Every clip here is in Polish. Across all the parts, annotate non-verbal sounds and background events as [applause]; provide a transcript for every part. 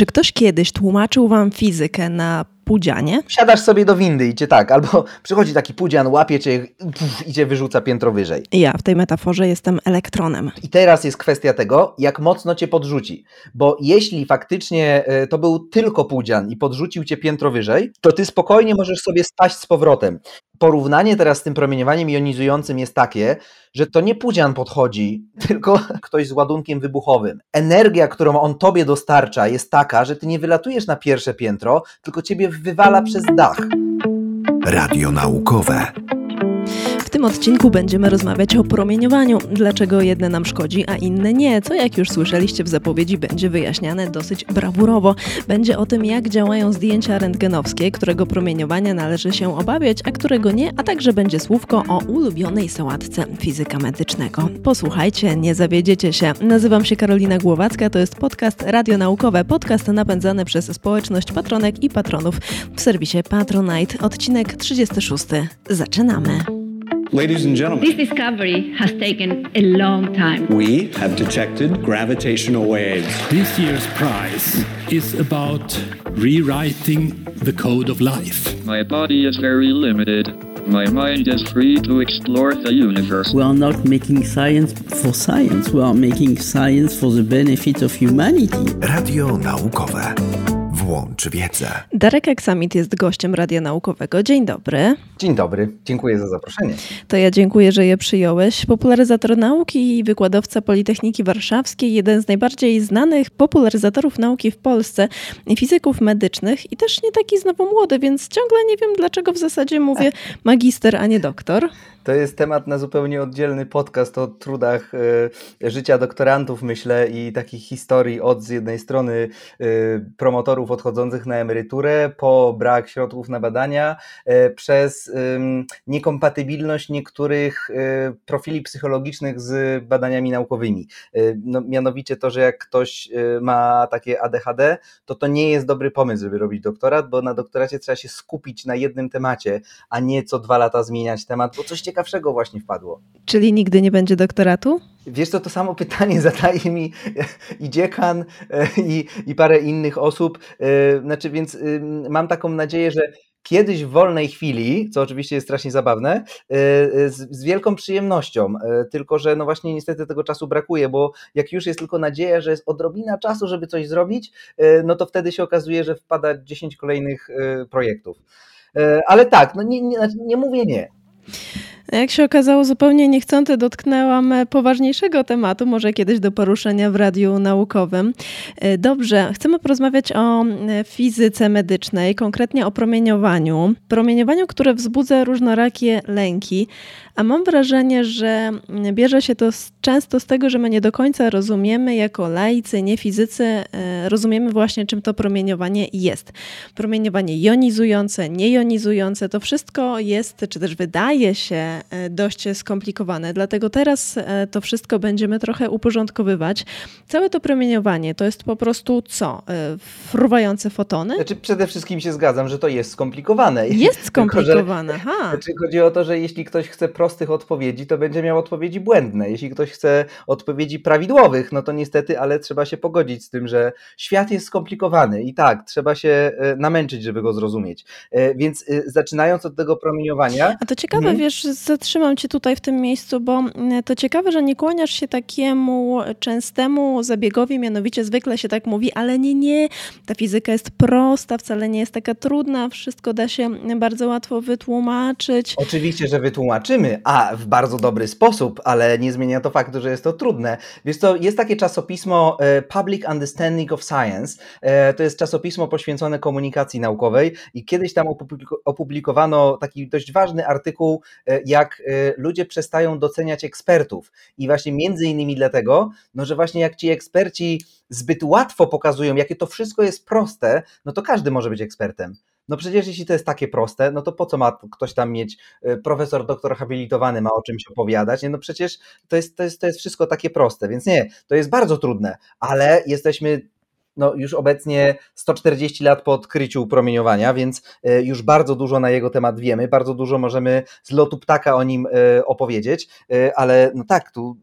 Czy ktoś kiedyś tłumaczył wam fizykę na pudzianie? Wsiadasz sobie do windy i cię tak, albo przychodzi taki pudzian, łapie cię puf, i cię wyrzuca piętro wyżej. Ja w tej metaforze jestem elektronem. I teraz jest kwestia tego, jak mocno cię podrzuci. Bo jeśli faktycznie e, to był tylko pudzian i podrzucił cię piętro wyżej, to ty spokojnie możesz sobie spaść z powrotem. Porównanie teraz z tym promieniowaniem jonizującym jest takie, że to nie pudzian podchodzi, [laughs] tylko ktoś z ładunkiem wybuchowym. Energia, którą on tobie dostarcza, jest taka, że ty nie wylatujesz na pierwsze piętro, tylko ciebie wywala przez dach. Radio naukowe. W tym odcinku będziemy rozmawiać o promieniowaniu, dlaczego jedne nam szkodzi, a inne nie, co jak już słyszeliście w zapowiedzi będzie wyjaśniane dosyć brawurowo. Będzie o tym, jak działają zdjęcia rentgenowskie, którego promieniowania należy się obawiać, a którego nie, a także będzie słówko o ulubionej sałatce fizyka medycznego. Posłuchajcie, nie zawiedziecie się. Nazywam się Karolina Głowacka, to jest podcast radionaukowe, podcast napędzany przez społeczność patronek i patronów w serwisie Patronite, odcinek 36. Zaczynamy! Ladies and gentlemen, This discovery has taken a long time. we have detected gravitational waves. This year's prize is about rewriting the code of life. My body is very limited. My mind is free to explore the universe. We are not making science for science. We are making science for the benefit of humanity. Radio naukowe. Włącz wiedzę. Darek Aksamit jest gościem Radia Naukowego. Dzień dobry. Dzień dobry, dziękuję za zaproszenie. To ja dziękuję, że je przyjąłeś. Popularyzator nauki i wykładowca Politechniki Warszawskiej, jeden z najbardziej znanych popularyzatorów nauki w Polsce fizyków medycznych i też nie taki znowu młody, więc ciągle nie wiem, dlaczego w zasadzie mówię magister, a nie doktor. To jest temat na zupełnie oddzielny podcast o trudach y, życia doktorantów, myślę, i takich historii od z jednej strony y, promotorów odchodzących na emeryturę, po brak środków na badania, y, przez niekompatybilność niektórych profili psychologicznych z badaniami naukowymi. No, mianowicie to, że jak ktoś ma takie ADHD, to to nie jest dobry pomysł, żeby robić doktorat, bo na doktoracie trzeba się skupić na jednym temacie, a nie co dwa lata zmieniać temat, bo coś ciekawszego właśnie wpadło. Czyli nigdy nie będzie doktoratu? Wiesz co, to samo pytanie [laughs] zadaje mi i dziekan, e, i, i parę innych osób. e, Znaczy, więc ym, mam taką nadzieję, że kiedyś w wolnej chwili, co oczywiście jest strasznie zabawne, e, e, z, z wielką przyjemnością, e, tylko że no właśnie niestety tego czasu brakuje, bo jak już jest tylko nadzieja, że jest odrobina czasu, żeby coś zrobić, e, no to wtedy się okazuje, że wpada 10 kolejnych e, projektów. E, Ale tak, no nie, nie, znaczy nie mówię nie. Jak się okazało, zupełnie niechcący dotknęłam e, poważniejszego tematu, może kiedyś do poruszenia w radiu naukowym. E, Dobrze, chcemy porozmawiać o e, fizyce medycznej, konkretnie o promieniowaniu. Promieniowaniu, które wzbudza różnorakie lęki, a mam wrażenie, że mm, bierze się to często z tego, że my nie do końca rozumiemy jako laicy, nie fizycy, rozumiemy właśnie, czym to promieniowanie jest. Promieniowanie jonizujące, niejonizujące, to wszystko jest, czy też wydaje się e, dość skomplikowane. Dlatego teraz e, to wszystko będziemy trochę uporządkowywać. Całe to promieniowanie to jest po prostu co? E, Fruwające fotony? Znaczy przede wszystkim się zgadzam, że to jest skomplikowane. Jest Tylko, że- skomplikowane, ha. Znaczy, chodzi o to, że jeśli ktoś chce prostych odpowiedzi, to będzie miał odpowiedzi błędne. Jeśli ktoś chce odpowiedzi prawidłowych, no to niestety, ale trzeba się pogodzić z tym, że świat jest skomplikowany i tak, trzeba się namęczyć, żeby go zrozumieć. Więc zaczynając od tego promieniowania, A to ciekawe, Mhm. wiesz, zatrzymam cię tutaj w tym miejscu, bo mm, to ciekawe, że nie kłaniasz się takiemu częstemu zabiegowi, mianowicie zwykle się tak mówi, ale nie, nie, ta fizyka jest prosta, wcale nie jest taka trudna, wszystko da się bardzo łatwo wytłumaczyć. Oczywiście, że wytłumaczymy, a w bardzo dobry sposób, ale nie zmienia to faktu, że jest to trudne. Wiesz co, jest takie czasopismo e, Public Understanding of Science, e, to jest czasopismo poświęcone komunikacji naukowej i kiedyś tam opubliko- opublikowano taki dość ważny artykuł, e, jak e, ludzie przestają doceniać ekspertów i właśnie między innymi dlatego, no że właśnie jak ci eksperci zbyt łatwo pokazują, jakie to wszystko jest proste, no to każdy może być ekspertem. No przecież jeśli to jest takie proste, no to po co ma ktoś tam mieć y, profesor, doktor habilitowany ma o czymś opowiadać? Nie, no przecież to jest, to, jest, to jest wszystko takie proste, więc nie, to jest bardzo trudne, ale jesteśmy no, już obecnie 140 lat po odkryciu promieniowania, więc y, już bardzo dużo na jego temat wiemy, bardzo dużo możemy z lotu ptaka o nim y, opowiedzieć, y, ale no tak, tu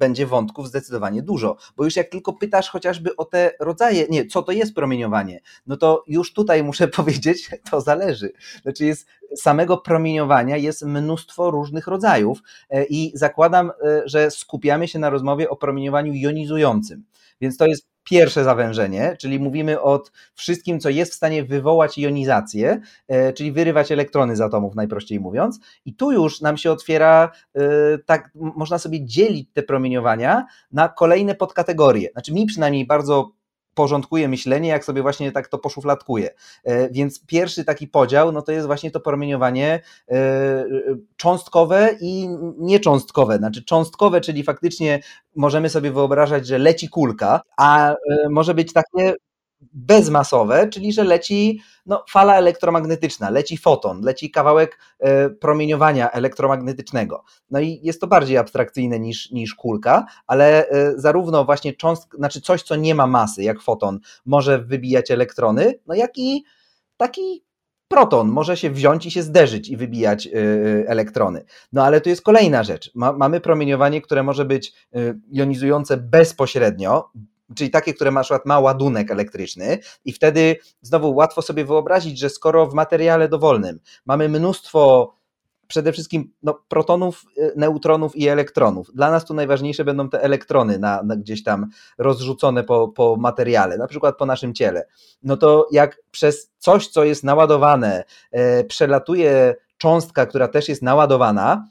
będzie wątków zdecydowanie dużo, bo już jak tylko pytasz chociażby o te rodzaje, nie, co to jest promieniowanie, no to już tutaj muszę [laughs] powiedzieć, to zależy. Znaczy jest samego promieniowania jest mnóstwo różnych rodzajów e, i zakładam, e, że skupiamy się na rozmowie o promieniowaniu jonizującym. Więc to jest pierwsze zawężenie, czyli mówimy o wszystkim, co jest w stanie wywołać jonizację, e, czyli wyrywać elektrony z atomów, najprościej mówiąc. I tu już nam się otwiera, tak można sobie dzielić te promieniowania na kolejne podkategorie. Znaczy mi przynajmniej bardzo porządkuje myślenie, jak sobie właśnie tak to poszufladkuje. E, więc pierwszy taki podział, no to jest właśnie to promieniowanie e, cząstkowe i niecząstkowe. Znaczy cząstkowe, czyli faktycznie możemy sobie wyobrażać, że leci kulka, a e, może być takie bezmasowe, czyli że leci no, fala elektromagnetyczna, leci foton, leci kawałek e, promieniowania elektromagnetycznego. No i jest to bardziej abstrakcyjne niż, niż kulka, ale e, zarówno właśnie cząstka, znaczy coś, co nie ma masy, jak foton, może wybijać elektrony, no jak i taki proton może się wziąć i się zderzyć i wybijać e, elektrony. No ale tu jest kolejna rzecz. Ma, mamy promieniowanie, które może być jonizujące bezpośrednio, czyli takie, które przykład ma ładunek elektryczny i wtedy znowu łatwo sobie wyobrazić, że skoro w materiale dowolnym mamy mnóstwo przede wszystkim no, protonów, y, neutronów i elektronów. Dla nas tu najważniejsze będą te elektrony na, na, gdzieś tam rozrzucone po, po materiale, na przykład po naszym ciele. No to jak przez coś, co jest naładowane, e, przelatuje cząstka, która też jest naładowana,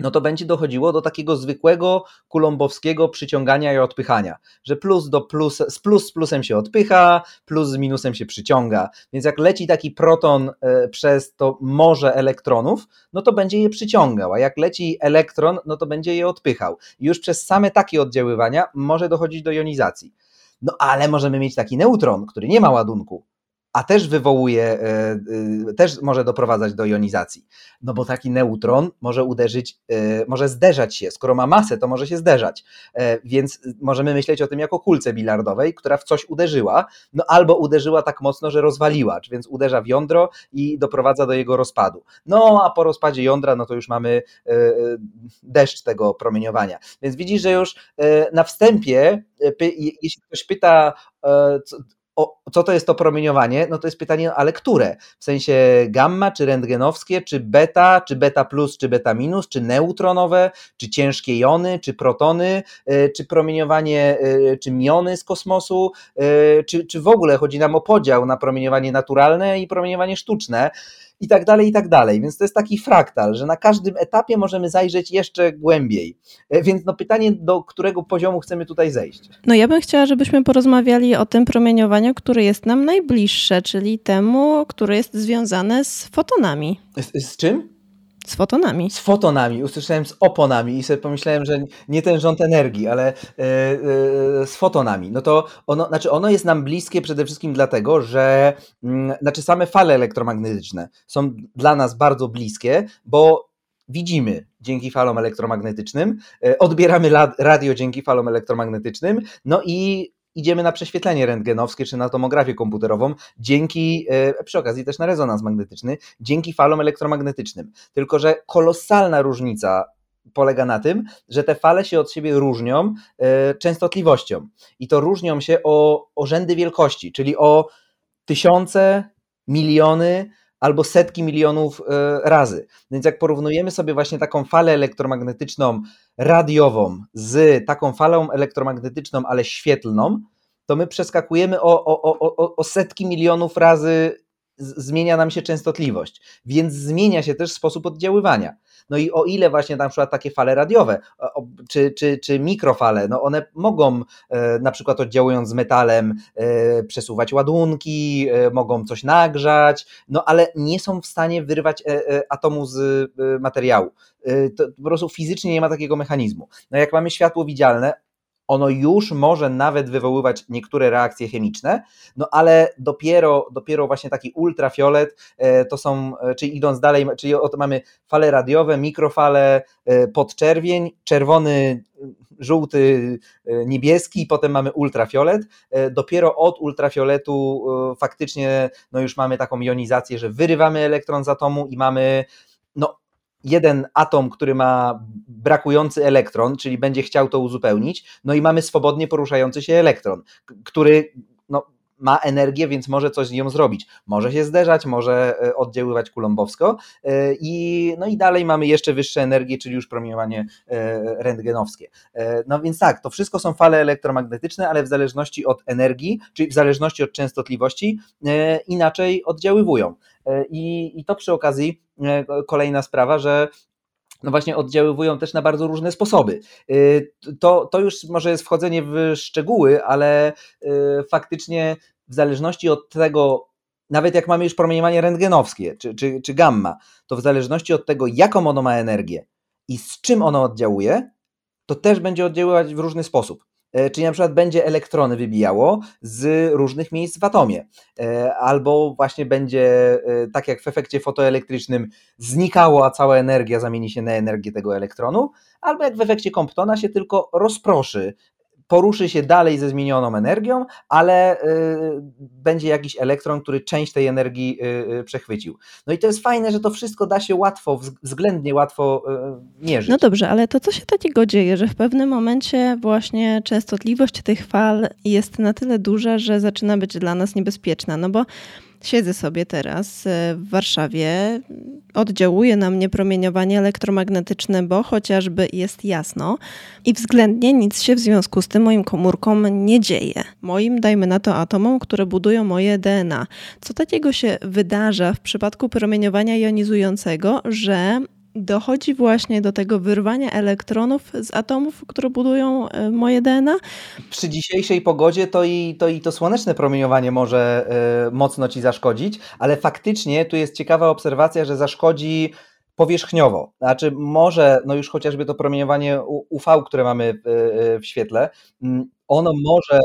no to będzie dochodziło do takiego zwykłego kulombowskiego przyciągania i odpychania, że plus do plus, z plus z plusem się odpycha, plus z minusem się przyciąga. Więc jak leci taki proton e, przez to morze elektronów, no to będzie je przyciągał, a jak leci elektron, no to będzie je odpychał. I już przez same takie oddziaływania może dochodzić do jonizacji. No ale możemy mieć taki neutron, który nie ma ładunku, a też wywołuje, e, e, też może doprowadzać do jonizacji. No bo taki neutron może uderzyć, e, może zderzać się. Skoro ma masę, to może się zderzać. Więc możemy myśleć o tym jako kulce bilardowej, która w coś uderzyła, no albo uderzyła tak mocno, że rozwaliła, więc uderza w jądro i doprowadza do jego rozpadu. No a po rozpadzie jądra, no to już mamy deszcz tego promieniowania. Więc widzisz, że już na wstępie, jeśli ktoś pyta, o, co to jest to promieniowanie? No to jest pytanie, ale które? W sensie gamma, czy rentgenowskie, czy beta, czy beta plus, czy beta minus, czy neutronowe, czy ciężkie jony, czy protony, e, czy promieniowanie, e, czy miony z kosmosu, e, czy, czy w ogóle chodzi nam o podział na promieniowanie naturalne i promieniowanie sztuczne i tak dalej, i tak dalej. Więc to jest taki fraktal, że na każdym etapie możemy zajrzeć jeszcze głębiej. E, więc no pytanie, do którego poziomu chcemy tutaj zejść? No ja bym chciała, żebyśmy porozmawiali o tym promieniowaniu, które jest nam najbliższe, czyli temu, które jest związane z fotonami. Z, z czym? Z fotonami. Z fotonami, usłyszałem z oponami i sobie pomyślałem, że nie ten rząd energii, ale yy, yy, z fotonami. No to ono, znaczy ono jest nam bliskie przede wszystkim dlatego, że yy, znaczy same fale elektromagnetyczne są dla nas bardzo bliskie, bo widzimy dzięki falom elektromagnetycznym, e, odbieramy radio dzięki falom elektromagnetycznym, no i idziemy na prześwietlenie rentgenowskie czy na tomografię komputerową dzięki, e, przy okazji też na rezonans magnetyczny, dzięki falom elektromagnetycznym. Tylko, że kolosalna różnica polega na tym, że te fale się od siebie różnią e, częstotliwością i to różnią się o, o rzędy wielkości, czyli o tysiące, miliony albo setki milionów e, razy. Więc jak porównujemy sobie właśnie taką falę elektromagnetyczną radiową z taką falą elektromagnetyczną, ale świetlną, to my przeskakujemy o, o, o, o setki milionów razy zmienia nam się częstotliwość, więc zmienia się też sposób oddziaływania. No i o ile właśnie na przykład takie fale radiowe czy, czy, czy mikrofale, no one mogą e, na przykład oddziałując z metalem e, przesuwać ładunki, e, mogą coś nagrzać, no ale nie są w stanie wyrwać atomu z materiału. To po prostu fizycznie nie ma takiego mechanizmu. No jak mamy światło widzialne, ono już może nawet wywoływać niektóre reakcje chemiczne, no ale dopiero, dopiero właśnie taki ultrafiolet e, to są, e, czyli idąc dalej, czyli oto mamy fale radiowe, mikrofale, e, podczerwień, czerwony, żółty, niebieski, potem mamy ultrafiolet. Dopiero od ultrafioletu faktycznie no już mamy taką jonizację, że wyrywamy elektron z atomu i mamy no, jeden atom, który ma brakujący elektron, czyli będzie chciał to uzupełnić, no i mamy swobodnie poruszający się elektron, który no, ma energię, więc może coś z nią zrobić. Może się zderzać, może e, oddziaływać kulombowsko e, i, no i dalej mamy jeszcze wyższe energie, czyli już promieniowanie e, rentgenowskie. No więc tak, to wszystko są fale elektromagnetyczne, ale w zależności od energii, czyli w zależności od częstotliwości inaczej oddziaływują. I, i to przy okazji kolejna sprawa, że no właśnie oddziaływują też na bardzo różne sposoby. Y, to, to już może jest wchodzenie w szczegóły, ale faktycznie w zależności od tego, nawet jak mamy już promieniowanie rentgenowskie czy, czy, czy gamma, to w zależności od tego, jaką ono ma energię i z czym ono oddziałuje, to też będzie oddziaływać w różny sposób. E, czyli na przykład będzie elektrony wybijało z różnych miejsc w atomie, e, albo właśnie będzie, e, tak jak w efekcie fotoelektrycznym, znikało, a cała energia zamieni się na energię tego elektronu, albo jak w efekcie Comptona się tylko rozproszy poruszy się dalej ze zmienioną energią, ale y, będzie jakiś elektron, który część tej energii y, y, przechwycił. No i to jest fajne, że to wszystko da się łatwo, względnie łatwo mierzyć. No dobrze, ale to co się takiego dzieje, że w pewnym momencie właśnie częstotliwość tych fal jest na tyle duża, że zaczyna być dla nas niebezpieczna, no bo Siedzę sobie teraz e, w Warszawie, oddziałuje na mnie promieniowanie elektromagnetyczne, bo chociażby jest jasno i względnie nic się w związku z tym moim komórkom nie dzieje. Moim, dajmy na to, atomom, które budują moje DNA. Co takiego się wydarza w przypadku promieniowania jonizującego, że dochodzi właśnie do tego wyrwania elektronów z atomów, które budują e, moje DNA. Przy dzisiejszej pogodzie to i to, i to słoneczne promieniowanie może y, mocno ci zaszkodzić, ale faktycznie tu jest ciekawa obserwacja, że zaszkodzi powierzchniowo. Znaczy, może, no już chociażby to promieniowanie UV, które mamy w, w świetle, mm, ono może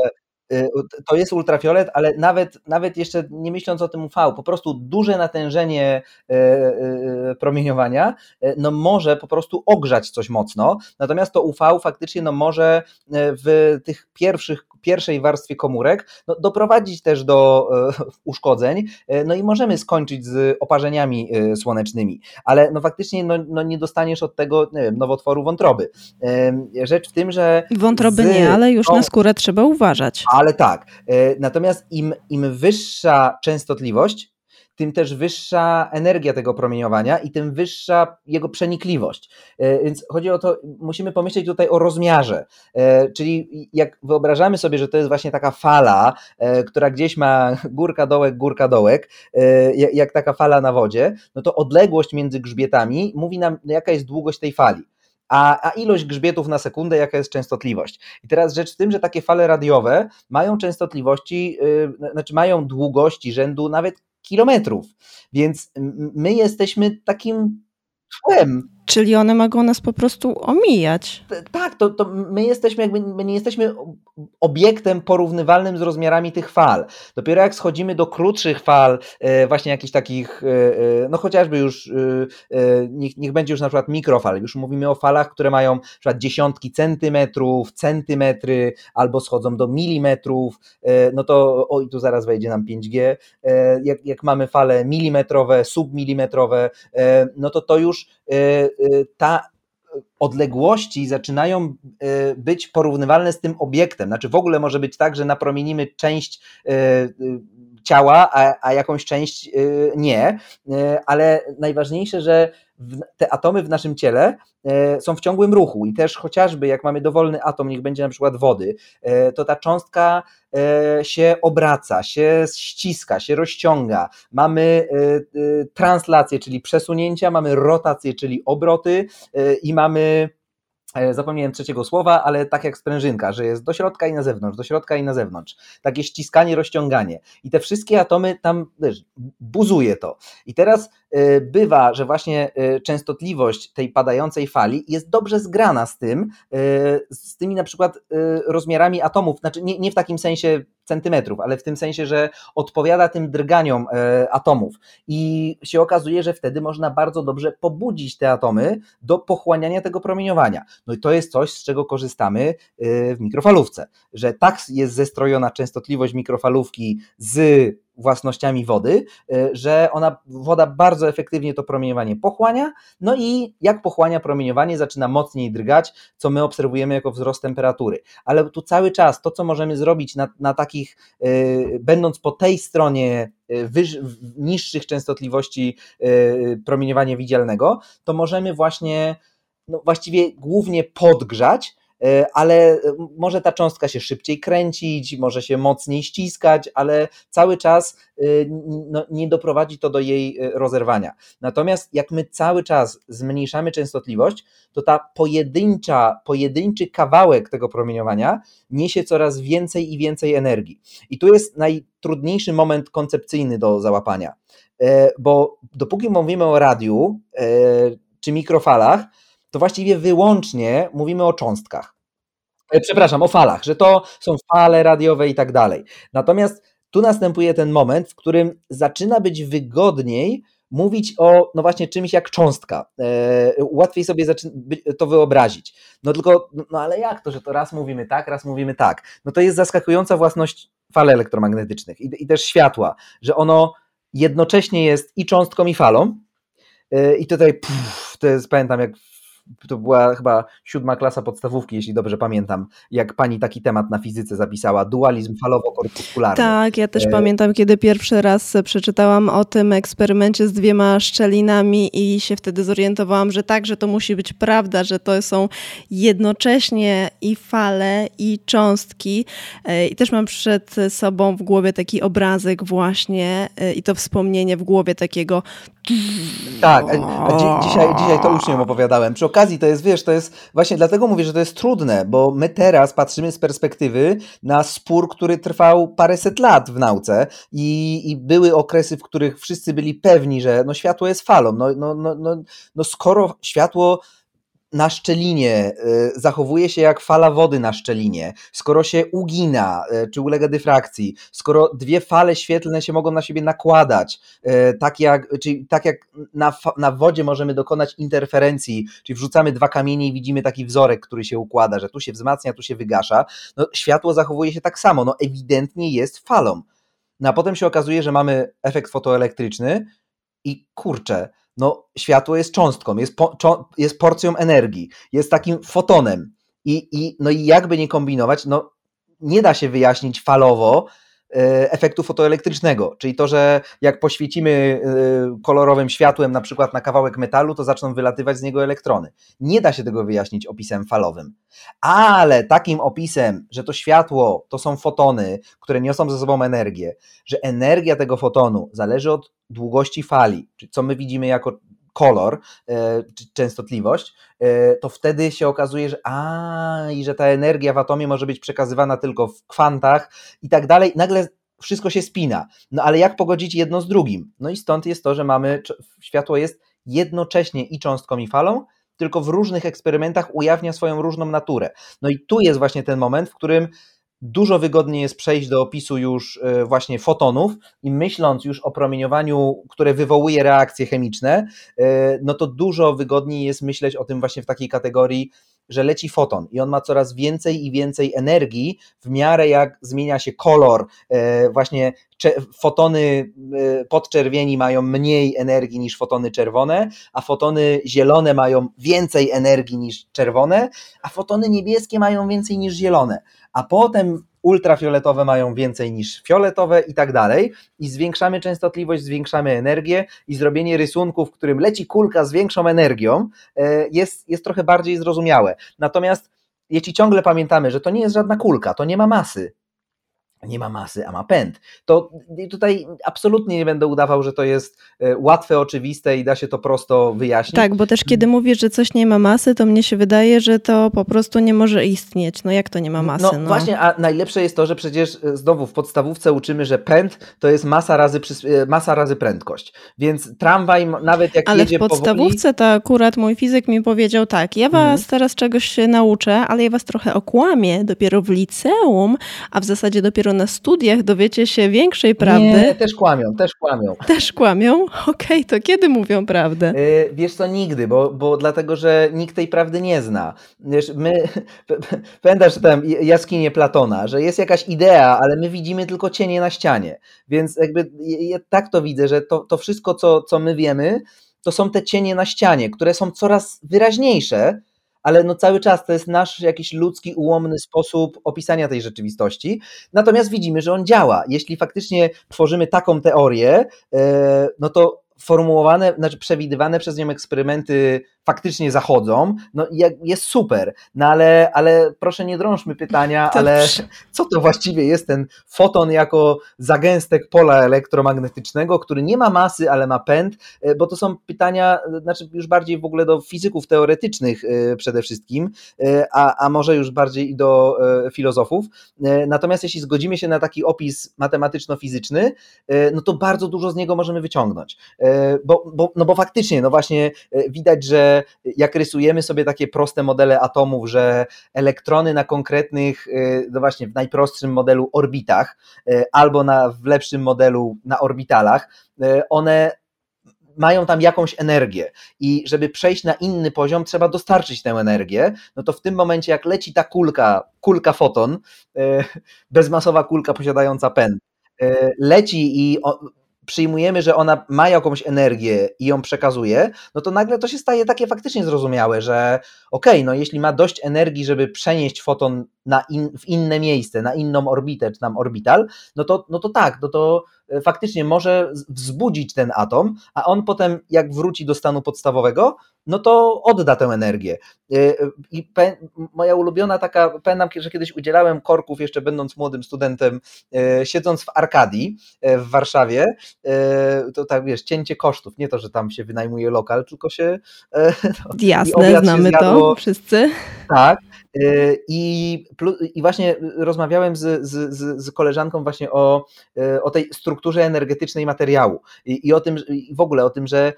to jest ultrafiolet, ale nawet, nawet jeszcze nie myśląc o tym UV, po prostu duże natężenie y, y, promieniowania no może po prostu ogrzać coś mocno, natomiast to UV faktycznie no może w tych pierwszych, pierwszej warstwie komórek no doprowadzić też do uszkodzeń, no i możemy skończyć z oparzeniami słonecznymi, ale no faktycznie no, no nie dostaniesz od tego nie wiem, nowotworu wątroby. Rzecz w tym, że... Wątroby z, nie, ale już no, na skórę trzeba uważać ale tak. E, natomiast im, im wyższa częstotliwość, tym też wyższa energia tego promieniowania i tym wyższa jego przenikliwość. E, więc chodzi o to, musimy pomyśleć tutaj o rozmiarze. E, czyli jak wyobrażamy sobie, że to jest właśnie taka fala, która gdzieś ma górka, dołek, górka, dołek, jak taka fala na wodzie, no to odległość między grzbietami mówi nam, jaka jest długość tej fali a, a ilość grzbietów na sekundę, jaka jest częstotliwość. I teraz rzecz w tym, że takie fale radiowe mają częstotliwości, yy, znaczy mają długości rzędu nawet kilometrów, więc my jesteśmy takim tłem Czyli one mogą nas po prostu omijać. Tak, to, to my jesteśmy jakby, my nie jesteśmy obiektem porównywalnym z rozmiarami tych fal. Dopiero jak schodzimy do krótszych fal, e, właśnie jakichś takich, e, e, no chociażby już, niech, niech będzie już na przykład mikrofal, już mówimy o falach, które mają na przykład dziesiątki centymetrów, centymetry, albo schodzą do milimetrów, no to, o i tu zaraz wejdzie nam 5G, jak, jak mamy fale milimetrowe, submilimetrowe, no to to już ta odległości zaczynają y, być porównywalne z tym obiektem. Znaczy w ogóle może być tak, że napromienimy część y, ciała, a, a jakąś część nie, ale najważniejsze, że te atomy w naszym ciele są w ciągłym ruchu i też chociażby jak mamy dowolny atom, niech będzie na przykład wody, to ta cząstka się obraca, się ściska, się rozciąga. Mamy translację, czyli przesunięcia, mamy rotację, czyli obroty i mamy zapomniałem trzeciego słowa, ale tak jak sprężynka, że jest do środka i na zewnątrz, do środka i na zewnątrz. Takie ściskanie, rozciąganie. I te wszystkie atomy tam wiesz, buzuje to. I teraz Y, bywa, że właśnie y, częstotliwość tej padającej fali jest dobrze zgrana z tym, z tymi na przykład rozmiarami atomów, znaczy nie, nie w takim sensie centymetrów, ale w tym sensie, że odpowiada tym drganiom atomów. I się okazuje, że wtedy można bardzo dobrze pobudzić te atomy do pochłaniania tego promieniowania. No i to jest coś, z czego korzystamy w mikrofalówce, że tak jest zestrojona częstotliwość mikrofalówki z własnościami wody, y, że ona, woda bardzo efektywnie to promieniowanie pochłania, no i jak pochłania promieniowanie, zaczyna mocniej drgać, co my obserwujemy jako wzrost temperatury. Ale tu cały czas to, co możemy zrobić na, na takich, y, będąc po tej stronie wyż, niższych częstotliwości promieniowania widzialnego, to możemy właśnie, no właściwie głównie podgrzać, E, ale e, może ta cząstka się szybciej kręcić, może się mocniej ściskać, ale cały czas e, no, nie doprowadzi to do jej rozerwania. Natomiast jak my cały czas zmniejszamy częstotliwość, to ta pojedyncza, pojedynczy kawałek tego promieniowania niesie coraz więcej i więcej energii. I tu jest najtrudniejszy moment koncepcyjny do załapania, bo dopóki mówimy o radiu czy mikrofalach, to właściwie wyłącznie mówimy o cząstkach. E, przepraszam, o falach, że to są fale radiowe i tak dalej. Natomiast tu następuje ten moment, w którym zaczyna być wygodniej mówić o, no właśnie, czymś jak cząstka. E, łatwiej sobie to wyobrazić. No tylko, no ale jak to, że to raz mówimy tak, raz mówimy tak? No to jest zaskakująca własność fal elektromagnetycznych i, i też światła, że ono jednocześnie jest i cząstką, i falą. E, I tutaj, puf, to jest, pamiętam, jak to była chyba siódma klasa podstawówki, jeśli dobrze pamiętam, jak pani taki temat na fizyce zapisała, dualizm falowo-korpuskularny. Tak, ja też e... pamiętam, kiedy pierwszy raz przeczytałam o tym eksperymencie z dwiema szczelinami i się wtedy zorientowałam, że tak, że to musi być prawda, że to są jednocześnie i fale, i cząstki. E, I też mam przed sobą w głowie taki obrazek właśnie e, i to wspomnienie w głowie takiego tak, a, dzi dzisiaj, dzisiaj to uczniom opowiadałem. Przy okazji to jest, wiesz, to jest właśnie dlatego mówię, że to jest trudne, bo my teraz patrzymy z perspektywy na spór, który trwał paręset lat w nauce i, i były okresy, w których wszyscy byli pewni, że no światło jest falą. No, no, no, no, no skoro światło na szczelinie y, zachowuje się jak fala wody na szczelinie, skoro się ugina y, czy ulega dyfrakcji, skoro dwie fale świetlne się mogą na siebie nakładać, y, tak jak, czyli tak jak na, na wodzie możemy dokonać interferencji, czyli wrzucamy dwa kamienie i widzimy taki wzorek, który się układa, że tu się wzmacnia, tu się wygasza, no, światło zachowuje się tak samo, no ewidentnie jest falą. No a potem się okazuje, że mamy efekt fotoelektryczny i kurczę, no światło jest cząstką, jest, po, jest porcją energii, jest takim fotonem. I, i, no i jakby nie kombinować, no nie da się wyjaśnić falowo efektu fotoelektrycznego, czyli to, że jak poświecimy e, kolorowym światłem na przykład na kawałek metalu, to zaczną wylatywać z niego elektrony. Nie da się tego wyjaśnić opisem falowym. Ale takim opisem, że to światło to są fotony, które niosą ze sobą energię, że energia tego fotonu zależy od długości fali, czyli co my widzimy jako kolor, e, częstotliwość, e, to wtedy się okazuje, że a i że ta energia w atomie może być przekazywana tylko w kwantach i tak dalej. Nagle wszystko się spina. No ale jak pogodzić jedno z drugim? No i stąd jest to, że mamy światło jest jednocześnie i cząstką i falą, tylko w różnych eksperymentach ujawnia swoją różną naturę. No i tu jest właśnie ten moment, w którym dużo wygodniej jest przejść do opisu już e, właśnie fotonów i myśląc już o promieniowaniu, które wywołuje reakcje chemiczne, e, no to dużo wygodniej jest myśleć o tym właśnie w takiej kategorii, że leci foton i on ma coraz więcej i więcej energii w miarę jak zmienia się kolor. E, właśnie fotony podczerwieni mają mniej energii niż fotony czerwone, a fotony zielone mają więcej energii niż czerwone, a fotony niebieskie mają więcej niż zielone a potem ultrafioletowe mają więcej niż fioletowe i tak dalej. I zwiększamy częstotliwość, zwiększamy energię i zrobienie rysunku, w którym leci kulka z większą energią e, jest, jest trochę bardziej zrozumiałe. Natomiast jeśli ciągle pamiętamy, że to nie jest żadna kulka, to nie ma masy, nie ma masy, a ma pęd. To tutaj absolutnie nie będę udawał, że to jest e, łatwe, oczywiste i da się to prosto wyjaśnić. Tak, bo też kiedy mówisz, że coś nie ma masy, to mnie się wydaje, że to po prostu nie może istnieć. No jak to nie ma masy? No, no. właśnie, a najlepsze jest to, że przecież e, znowu w podstawówce uczymy, że pęd to jest masa razy, e, masa razy prędkość. Więc tramwaj nawet jak ale jedzie w podstawówce powoli... to akurat mój fizyk mi powiedział tak, ja was mhm. teraz czegoś się nauczę, ale ja was trochę okłamię dopiero w liceum, a w zasadzie dopiero na studiach dowiecie się większej prawdy. Nie, też kłamią, też kłamią. [laughs] Też kłamią? Okej, okay, to kiedy mówią prawdę? Yy, wiesz co, nigdy, bo, bo dlatego, że nikt tej prawdy nie zna. Wiesz, my, [laughs] pamiętasz tam jaskinie Platona, że jest jakaś idea, ale my widzimy tylko cienie na ścianie. Więc jakby ja tak to widzę, że to, to wszystko, co, co my wiemy, to są te cienie na ścianie, które są coraz wyraźniejsze, ale no cały czas to jest nasz jakiś ludzki, ułomny sposób opisania tej rzeczywistości. Natomiast widzimy, że on działa. Jeśli faktycznie tworzymy taką teorię, e, no to formułowane, znaczy przewidywane przez nią eksperymenty faktycznie zachodzą, no jest super, no ale, ale proszę nie drążmy pytania, [laughs] ale co to właściwie jest ten foton jako zagęstek pola elektromagnetycznego, który nie ma masy, ale ma pęd, e, bo to są pytania, znaczy już bardziej w ogóle do fizyków teoretycznych e, przede wszystkim, e, a, a może już bardziej i do filozofów. Natomiast jeśli zgodzimy się na taki opis matematyczno-fizyczny, no to bardzo dużo z niego możemy wyciągnąć, bo, bo, no bo faktycznie, no właśnie widać, że jak rysujemy sobie takie proste modele atomów, że elektrony na konkretnych, y, no właśnie w najprostszym modelu orbitach, y, albo na, w lepszym modelu na orbitalach, y, one mają tam jakąś energię. I żeby przejść na inny poziom, trzeba dostarczyć tę energię, no to w tym momencie jak leci ta kulka, kulka foton, bezmasowa kulka posiadająca pęd, leci i przyjmujemy, że ona ma jakąś energię i ją przekazuje, no to nagle to się staje takie faktycznie zrozumiałe, że okej, okay, no jeśli ma dość energii, żeby przenieść foton na in, w inne miejsce, na inną orbitę, czy tam orbital, no to, no to tak, no to e, faktycznie może wzbudzić ten atom, a on potem jak wróci do stanu podstawowego, no to odda tę energię. E, I moja ulubiona taka, pamiętam, że kiedyś udzielałem korków, jeszcze będąc młodym studentem, e, siedząc w Arkadii w Warszawie, to tak wiesz, cięcie kosztów, nie to, że tam się wynajmuje lokal, tylko się... [laughs] No, Jasne, znamy to wszyscy. Tak, i i właśnie rozmawiałem z, z, z koleżanką właśnie o, e, o tej strukturze energetycznej materiału i, i o tym, i w ogóle o tym, że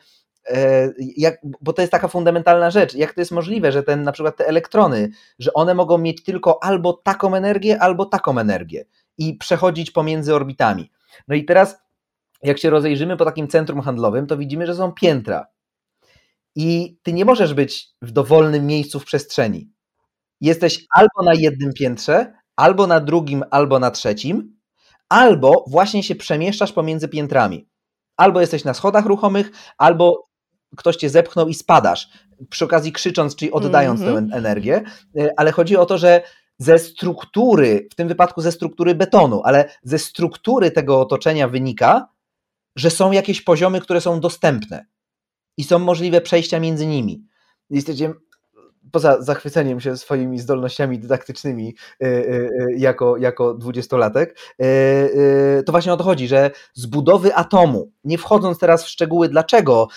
e, jak, bo to jest taka fundamentalna rzecz, jak to jest możliwe, że ten na przykład te elektrony, że one mogą mieć tylko albo taką energię, albo taką energię i przechodzić pomiędzy orbitami. No i teraz, jak się rozejrzymy po takim centrum handlowym, to widzimy, że są piętra. I ty nie możesz być w dowolnym miejscu w przestrzeni jesteś albo na jednym piętrze, albo na drugim, albo na trzecim, albo właśnie się przemieszczasz pomiędzy piętrami. Albo jesteś na schodach ruchomych, albo ktoś cię zepchnął i spadasz, przy okazji krzycząc, czyli oddając mm -hmm. tę mhm. energię, e, ale chodzi o to, że ze struktury, w tym wypadku ze struktury betonu, ale ze struktury tego otoczenia wynika, że są jakieś poziomy, które są dostępne i są możliwe przejścia między nimi. Jesteście poza zachwyceniem się swoimi zdolnościami dydaktycznymi y, y, y, jako, jako dwudziestolatek, to właśnie o to chodzi, że z budowy atomu, nie wchodząc teraz w szczegóły dlaczego,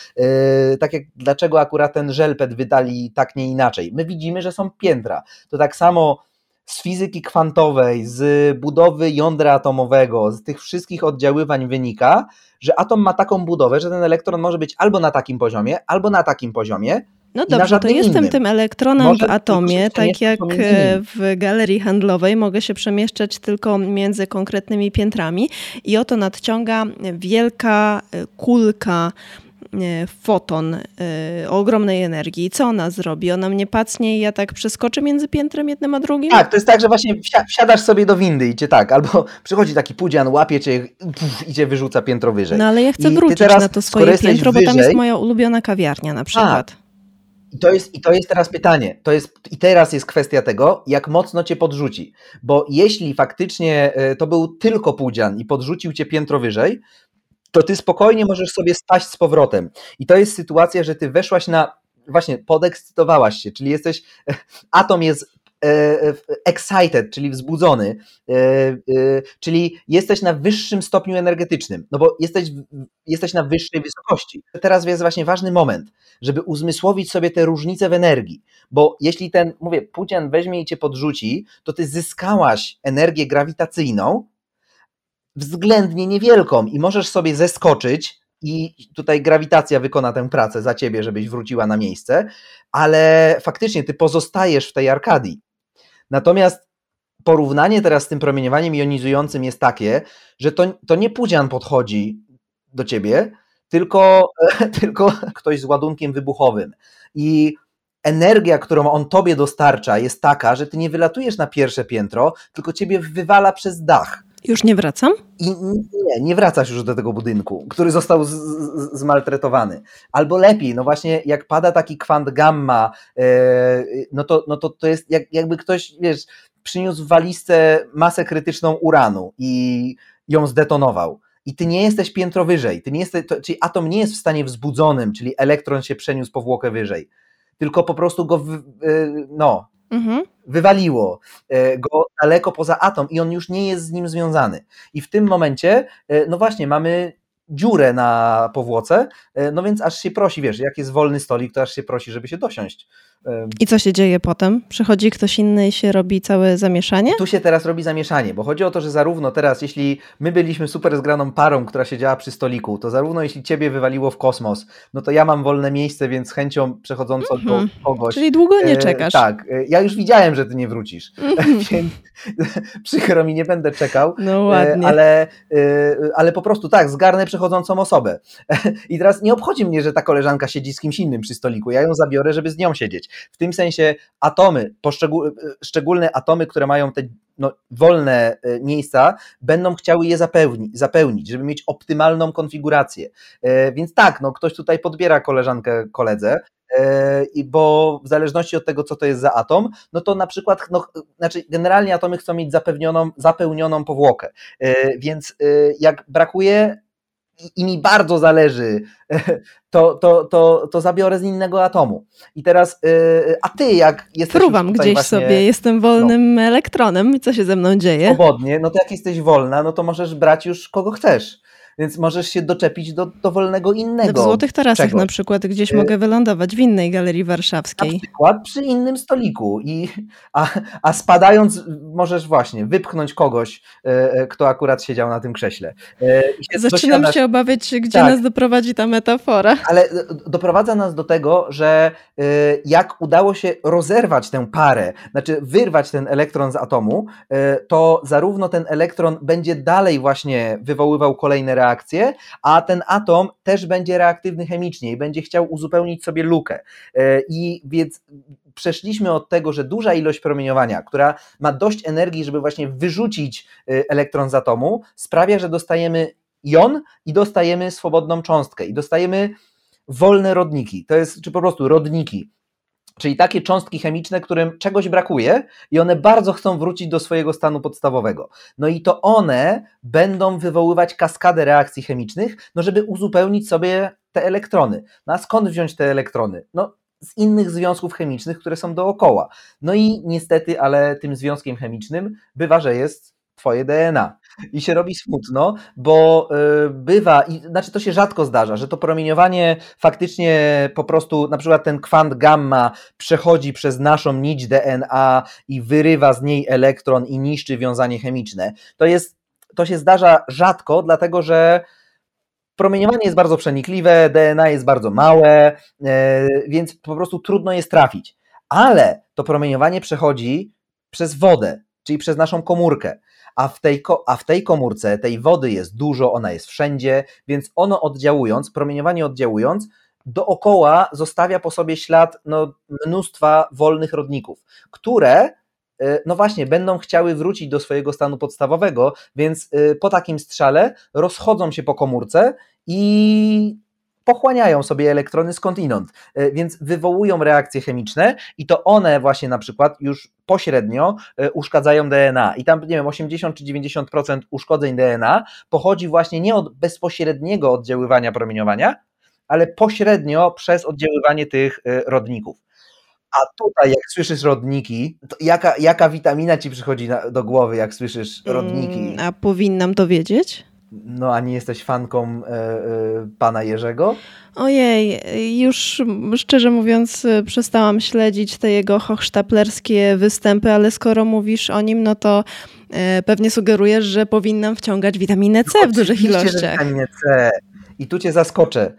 tak jak dlaczego akurat ten żelpet wydali tak nie inaczej, my widzimy, że są piętra. To tak samo z fizyki kwantowej, z budowy jądra atomowego, z tych wszystkich oddziaływań wynika, że atom ma taką budowę, że ten elektron może być albo na takim poziomie, albo na takim poziomie, no dobrze, to jestem innym. tym elektronem Może w atomie, tak jak e, w galerii handlowej mogę się przemieszczać tylko między konkretnymi piętrami i oto nadciąga wielka e, kulka e, foton o ogromnej energii. Co ona zrobi? Ona mnie pacnie i ja tak przeskoczę między piętrem jednym a drugim? Tak, to jest tak, że właśnie wsiadasz sobie do windy i cię tak, albo przychodzi taki pudzian, łapie cię puf, i cię wyrzuca piętro wyżej. No ale ja chcę I wrócić teraz, na to swoje piętro, wyżej, bo tam jest moja ulubiona kawiarnia na przykład. A, i to, jest, I to jest teraz pytanie. To jest, I teraz jest kwestia tego, jak mocno cię podrzuci. Bo jeśli faktycznie e, to był tylko pudzian i podrzucił cię piętro wyżej, to ty spokojnie możesz sobie spaść z powrotem. I to jest sytuacja, że ty weszłaś na. Właśnie, podekscytowałaś się, czyli jesteś. Atom jest E, e, excited, czyli wzbudzony, e, czyli jesteś na wyższym stopniu energetycznym, no bo jesteś, jesteś na wyższej wysokości. Teraz jest właśnie ważny moment, żeby uzmysłowić sobie te różnice w energii, bo jeśli ten, mówię, Putin weźmie i cię podrzuci, to ty zyskałaś energię grawitacyjną względnie niewielką i możesz sobie zeskoczyć i tutaj grawitacja wykona tę pracę za ciebie, żebyś wróciła na miejsce, ale faktycznie ty pozostajesz w tej arkadii. Natomiast porównanie teraz z tym promieniowaniem jonizującym jest takie, że to, to nie pudzian podchodzi do ciebie, tylko, [laughs] tylko ktoś z ładunkiem wybuchowym. I energia, którą on tobie dostarcza, jest taka, że ty nie wylatujesz na pierwsze piętro, tylko ciebie wywala przez dach. Już nie wracam? I nie, nie wracasz już do tego budynku, który został z, z, zmaltretowany. Albo lepiej, no właśnie, jak pada taki kwant gamma, e, no, to, no to to jest jak, jakby ktoś, wiesz, przyniósł w walizce masę krytyczną uranu i ją zdetonował. I ty nie jesteś piętro wyżej, ty nie jesteś, to, czyli atom nie jest w stanie wzbudzonym, czyli elektron się przeniósł powłokę wyżej, tylko po prostu go, w, no, mhm. wywaliło e, go daleko poza atom i on już nie jest z nim związany. I w tym momencie, e, no właśnie, mamy dziurę na powłoce, e, no więc aż się prosi, wiesz, jak jest wolny stolik, to aż się prosi, żeby się dosiąść. I co się dzieje potem? Przychodzi ktoś inny i się robi całe zamieszanie? Tu się teraz robi zamieszanie, bo chodzi o to, że zarówno teraz, jeśli my byliśmy super zgraną parą, która siedziała przy stoliku, to zarówno jeśli ciebie wywaliło w kosmos, no to ja mam wolne miejsce, więc z chęcią przechodzącą mm -hmm. do mhm. kogoś. Czyli długo nie e, czekasz. tak, e, ja już widziałem, że ty nie wrócisz, mm -hmm. [laughs] więc [laughs] przykro mi, nie będę czekał. No ładnie. E, ale, e, ale po prostu tak, zgarnę przechodzącą osobę. [laughs] I teraz nie obchodzi mnie, że ta koleżanka siedzi z kimś innym przy stoliku, ja ją zabiorę, żeby z nią siedzieć. W tym sensie atomy, szczególne atomy, które mają te no, wolne e, miejsca, będą chciały je zapełnić, zapełnić, żeby mieć optymalną konfigurację. E, więc tak, no, ktoś tutaj podbiera koleżankę koledze, e, bo w zależności od tego, co to jest za atom, no to na przykład, no, znaczy generalnie atomy chcą mieć zapewnioną, zapełnioną powłokę, więc jak brakuje i mi bardzo zależy, [laughs] to, to, to, to zabiorę z innego atomu. I teraz, y, a ty jak jesteś. Fruwam gdzieś właśnie, sobie, jestem wolnym no, elektronem. Co się ze mną dzieje? Swobodnie, no to jak jesteś wolna, no to możesz brać już kogo chcesz więc możesz się doczepić do dowolnego innego. W Złotych Tarasach czegoś. na przykład gdzieś y mogę wylądować w innej galerii warszawskiej. Na przykład przy innym stoliku, i, a, a spadając możesz właśnie wypchnąć kogoś, y, kto akurat siedział na tym krześle. Y, Zaczynam dosiadasz... się obawiać, gdzie tak. nas doprowadzi ta metafora. Ale doprowadza nas do tego, że jak udało się rozerwać tę parę, znaczy wyrwać ten elektron z atomu, to zarówno ten elektron będzie dalej właśnie wywoływał kolejne reakcję, a ten atom też będzie reaktywny chemicznie i będzie chciał uzupełnić sobie lukę. E, I więc przeszliśmy od tego, że duża ilość promieniowania, która ma dość energii, żeby właśnie wyrzucić e, elektron z atomu, sprawia, że dostajemy jon i dostajemy swobodną cząstkę i dostajemy wolne rodniki. To jest, czy po prostu rodniki. Czyli takie cząstki chemiczne, którym czegoś brakuje i one bardzo chcą wrócić do swojego stanu podstawowego. No i to one będą wywoływać kaskadę reakcji chemicznych, no żeby uzupełnić sobie te elektrony. No a skąd wziąć te elektrony? No z innych związków chemicznych, które są dookoła. No i niestety, ale tym związkiem chemicznym bywa, że jest twoje DNA i się robi smutno, bo y, bywa, i, znaczy to się rzadko zdarza, że to promieniowanie faktycznie po prostu, na przykład ten kwant gamma przechodzi przez naszą nić DNA i wyrywa z niej elektron i niszczy wiązanie chemiczne. To jest, to się zdarza rzadko, dlatego że promieniowanie jest bardzo przenikliwe, DNA jest bardzo małe, y, więc po prostu trudno jest trafić. Ale to promieniowanie przechodzi przez wodę, czyli przez naszą komórkę a w, tej, a w tej komórce tej wody jest dużo, ona jest wszędzie, więc ono oddziałując, promieniowanie oddziałując, dookoła zostawia po sobie ślad no, mnóstwa wolnych rodników, które y, no właśnie, będą chciały wrócić do swojego stanu podstawowego, więc y, po takim strzale rozchodzą się po komórce i pochłaniają sobie elektrony skądinąd, e, więc wywołują reakcje chemiczne i to one właśnie na przykład już pośrednio e, uszkadzają DNA. I tam, nie wiem, 80 czy 90% uszkodzeń DNA pochodzi właśnie nie od bezpośredniego oddziaływania promieniowania, ale pośrednio przez oddziaływanie tych e, rodników. A tutaj, jak słyszysz rodniki, jaka, jaka witamina ci przychodzi na, do głowy, jak słyszysz rodniki? Mm, a powinnam to wiedzieć? No, a nie jesteś fanką e, e, pana Jerzego? Ojej, już szczerze mówiąc, przestałam śledzić te jego hochsztaplerskie występy, ale skoro mówisz o nim, no to e, pewnie sugerujesz, że powinnam wciągać witaminę C w dużych ilościach. Witaminę C. I tu cię zaskoczę.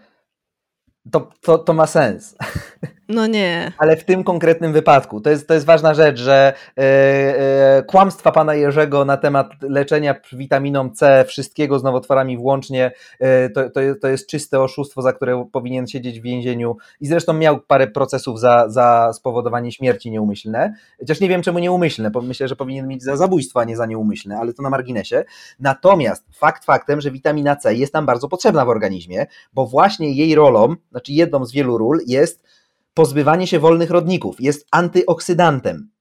To, to, to ma sens. [laughs] No nie. Ale w tym konkretnym wypadku, to jest, to jest ważna rzecz, że e, kłamstwa pana Jerzego na temat leczenia witaminą C wszystkiego z nowotworami włącznie, e, to, to, jest, to jest czyste oszustwo, za które powinien siedzieć w więzieniu i zresztą miał parę procesów za, za spowodowanie śmierci nieumyślne, chociaż nie wiem czemu nieumyślne, bo myślę, że powinien mieć za zabójstwo, a nie za nieumyślne, ale to na marginesie. Natomiast fakt faktem, że witamina C jest nam bardzo potrzebna w organizmie, bo właśnie jej rolą, znaczy jedną z wielu ról jest pozbywanie się wolnych rodników, jest antyoksydantem.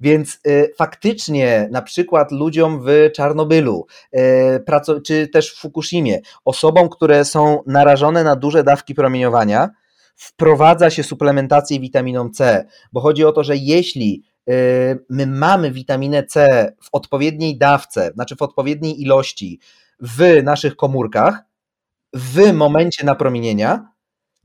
Więc y, faktycznie na przykład ludziom w Czarnobylu, y, czy też w Fukushimie, osobom, które są narażone na duże dawki promieniowania, wprowadza się suplementację witaminą C, bo chodzi o to, że jeśli y, my mamy witaminę C w odpowiedniej dawce, znaczy w odpowiedniej ilości w naszych komórkach, w momencie napromienienia,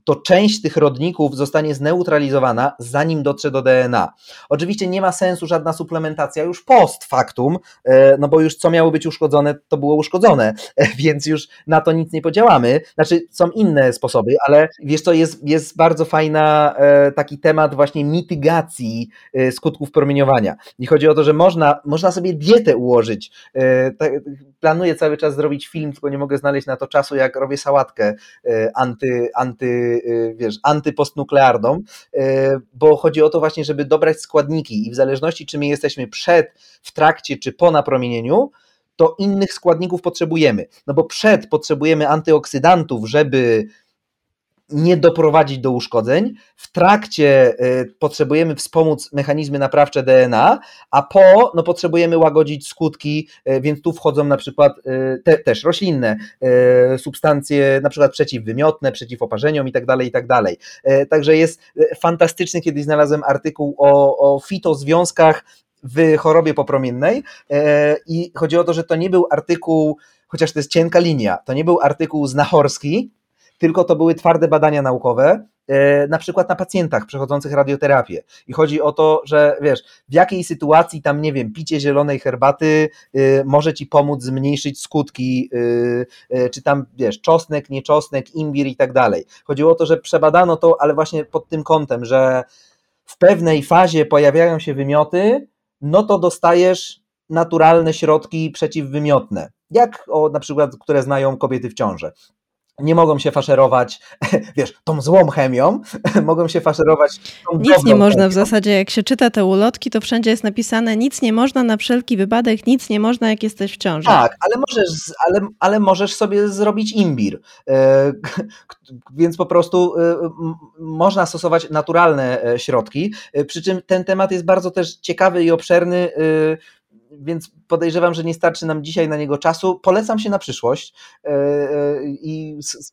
to część tych rodników zostanie zneutralizowana, zanim dotrze do DNA. Oczywiście nie ma sensu żadna suplementacja już post factum, e, no bo już co miało być uszkodzone, to było uszkodzone, więc już na to nic nie podziałamy. Znaczy, są inne sposoby, ale wiesz co, jest, jest bardzo fajna e, taki temat właśnie mitygacji e, skutków promieniowania. I chodzi o to, że można, można sobie dietę ułożyć. Planuję cały czas zrobić film, tylko nie mogę znaleźć na to czasu, jak robię sałatkę anty, anty Y, wiesz, antypostnuklearną, y, bo chodzi o to właśnie, żeby dobrać składniki i w zależności czy my jesteśmy przed, w trakcie czy po napromienieniu, to innych składników potrzebujemy. No bo przed potrzebujemy antyoksydantów, żeby nie doprowadzić do uszkodzeń. W trakcie y, potrzebujemy wspomóc mechanizmy naprawcze DNA, a po no, potrzebujemy łagodzić skutki, y, więc tu wchodzą na przykład y, te, też roślinne substancje, na przykład przeciwwymiotne, przeciwoparzeniom tak dalej, tak dalej. Także jest fantastyczny, kiedyś znalazłem artykuł o, o fitozwiązkach w chorobie popromiennej i chodzi o to, że to nie był artykuł, chociaż to jest cienka linia, to nie był artykuł znachorski, tylko to były twarde badania naukowe, e, na przykład na pacjentach przechodzących radioterapię. I chodzi o to, że wiesz, w jakiej sytuacji tam, nie wiem, picie zielonej herbaty y, może ci pomóc zmniejszyć skutki, y, czy tam, wiesz, czosnek, nieczosnek, imbir i tak dalej. Chodziło o to, że przebadano to, ale właśnie pod tym kątem, że w pewnej fazie pojawiają się wymioty, no to dostajesz naturalne środki przeciwwymiotne. Jak o, na przykład, które znają kobiety w ciąży nie mogą się faszerować, [laughs] wiesz, tą złą chemią, [laughs] mogą się faszerować tą Nic nie można chemią. w zasadzie, jak się czyta te ulotki, to wszędzie jest napisane nic nie można na wszelki wypadek, nic nie można, jak jesteś w ciąży. Tak, ale możesz, ale, ale możesz sobie zrobić imbir, e, więc po prostu e, można stosować naturalne e, środki, przy czym ten temat jest bardzo też ciekawy i obszerny, więc podejrzewam, że nie starczy nam dzisiaj na niego czasu. Polecam się na przyszłość e, e, i z,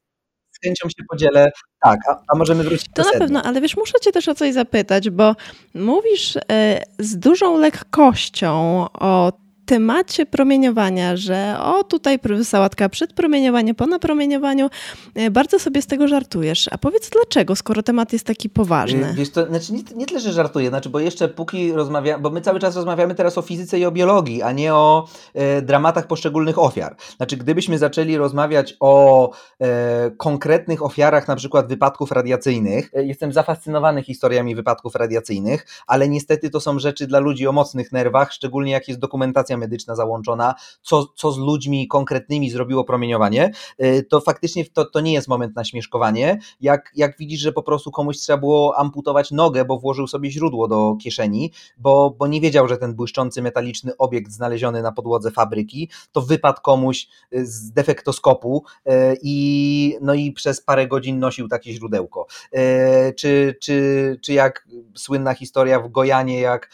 chęcią się podzielę. Tak, a, a możemy wrócić to do To na pewno, ale wiesz, muszę cię też o coś zapytać, bo mówisz e, z dużą lekkością o temacie promieniowania, że o tutaj sałatka przed promieniowaniem, po napromieniowaniu, e, bardzo sobie z tego żartujesz. A powiedz dlaczego, skoro temat jest taki poważny? Wiesz, to znaczy nie, nie tyle, że żartuję, znaczy, bo jeszcze póki rozmawiamy, bo my cały czas rozmawiamy teraz o fizyce i o biologii, a nie o e, dramatach poszczególnych ofiar. Znaczy, gdybyśmy zaczęli rozmawiać o e, konkretnych ofiarach, na przykład wypadków radiacyjnych, e, jestem zafascynowany historiami wypadków radiacyjnych, ale niestety to są rzeczy dla ludzi o mocnych nerwach, szczególnie jak jest dokumentacja medyczna załączona, co, co z ludźmi konkretnymi zrobiło promieniowanie, y, to faktycznie to, to nie jest moment na śmieszkowanie. Jak, jak widzisz, że po prostu komuś trzeba było amputować nogę, bo włożył sobie źródło do kieszeni, bo, bo nie wiedział, że ten błyszczący metaliczny obiekt znaleziony na podłodze fabryki to wypadł komuś y, z defektoskopu y, i, no i przez parę godzin nosił takie źródełko. Czy, czy, czy jak słynna historia w Gojanie, jak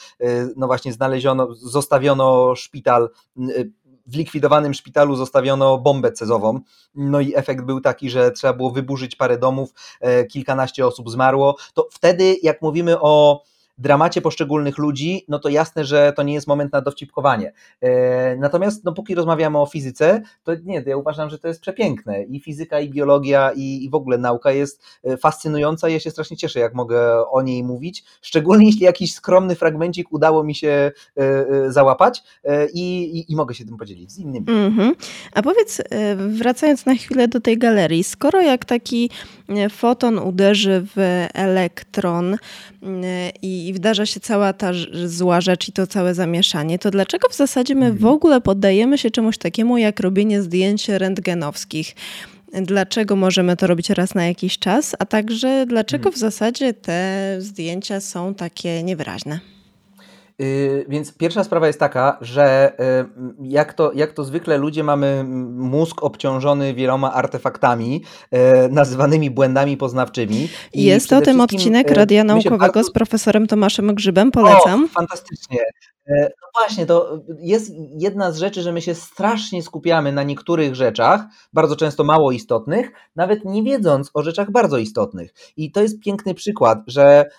no właśnie znaleziono, zostawiono szpital y, w likwidowanym szpitalu zostawiono bombę cezową. No i efekt był taki, że trzeba było wyburzyć parę domów, e, kilkanaście osób zmarło. To wtedy, jak mówimy o dramacie poszczególnych ludzi, no to jasne, że to nie jest moment na dowcipkowanie. E, natomiast no, póki rozmawiamy o fizyce, to nie, ja uważam, że to jest przepiękne. I fizyka, i biologia, i, i w ogóle nauka jest e, fascynująca ja się strasznie cieszę, jak mogę o niej mówić, szczególnie jeśli jakiś skromny fragmencik udało mi się e, załapać i, i, i mogę się tym podzielić z innymi. Mm -hmm. A powiedz, wracając na chwilę do tej galerii, skoro jak taki foton uderzy w elektron i wydarza się cała ta zła rzecz i to całe zamieszanie, to dlaczego w zasadzie my w mhm. ogóle poddajemy się czemuś takiemu jak robienie zdjęć rentgenowskich? dlaczego możemy to robić raz na jakiś czas, a także dlaczego hmm. w zasadzie te zdjęcia są takie niewyraźne. Yy, więc pierwsza sprawa jest taka, że yy, jak to, jak to zwykle ludzie mamy mózg obciążony wieloma artefaktami, yy, nazywanymi błędami poznawczymi. Jest o tym odcinek Radia Naukowego bardzo... z profesorem Tomaszem Grzybem, polecam. O, fantastycznie. E, no właśnie, to jest jedna z rzeczy, że my się strasznie skupiamy na niektórych rzeczach, bardzo często mało istotnych, nawet nie wiedząc o rzeczach bardzo istotnych. I to jest piękny przykład, że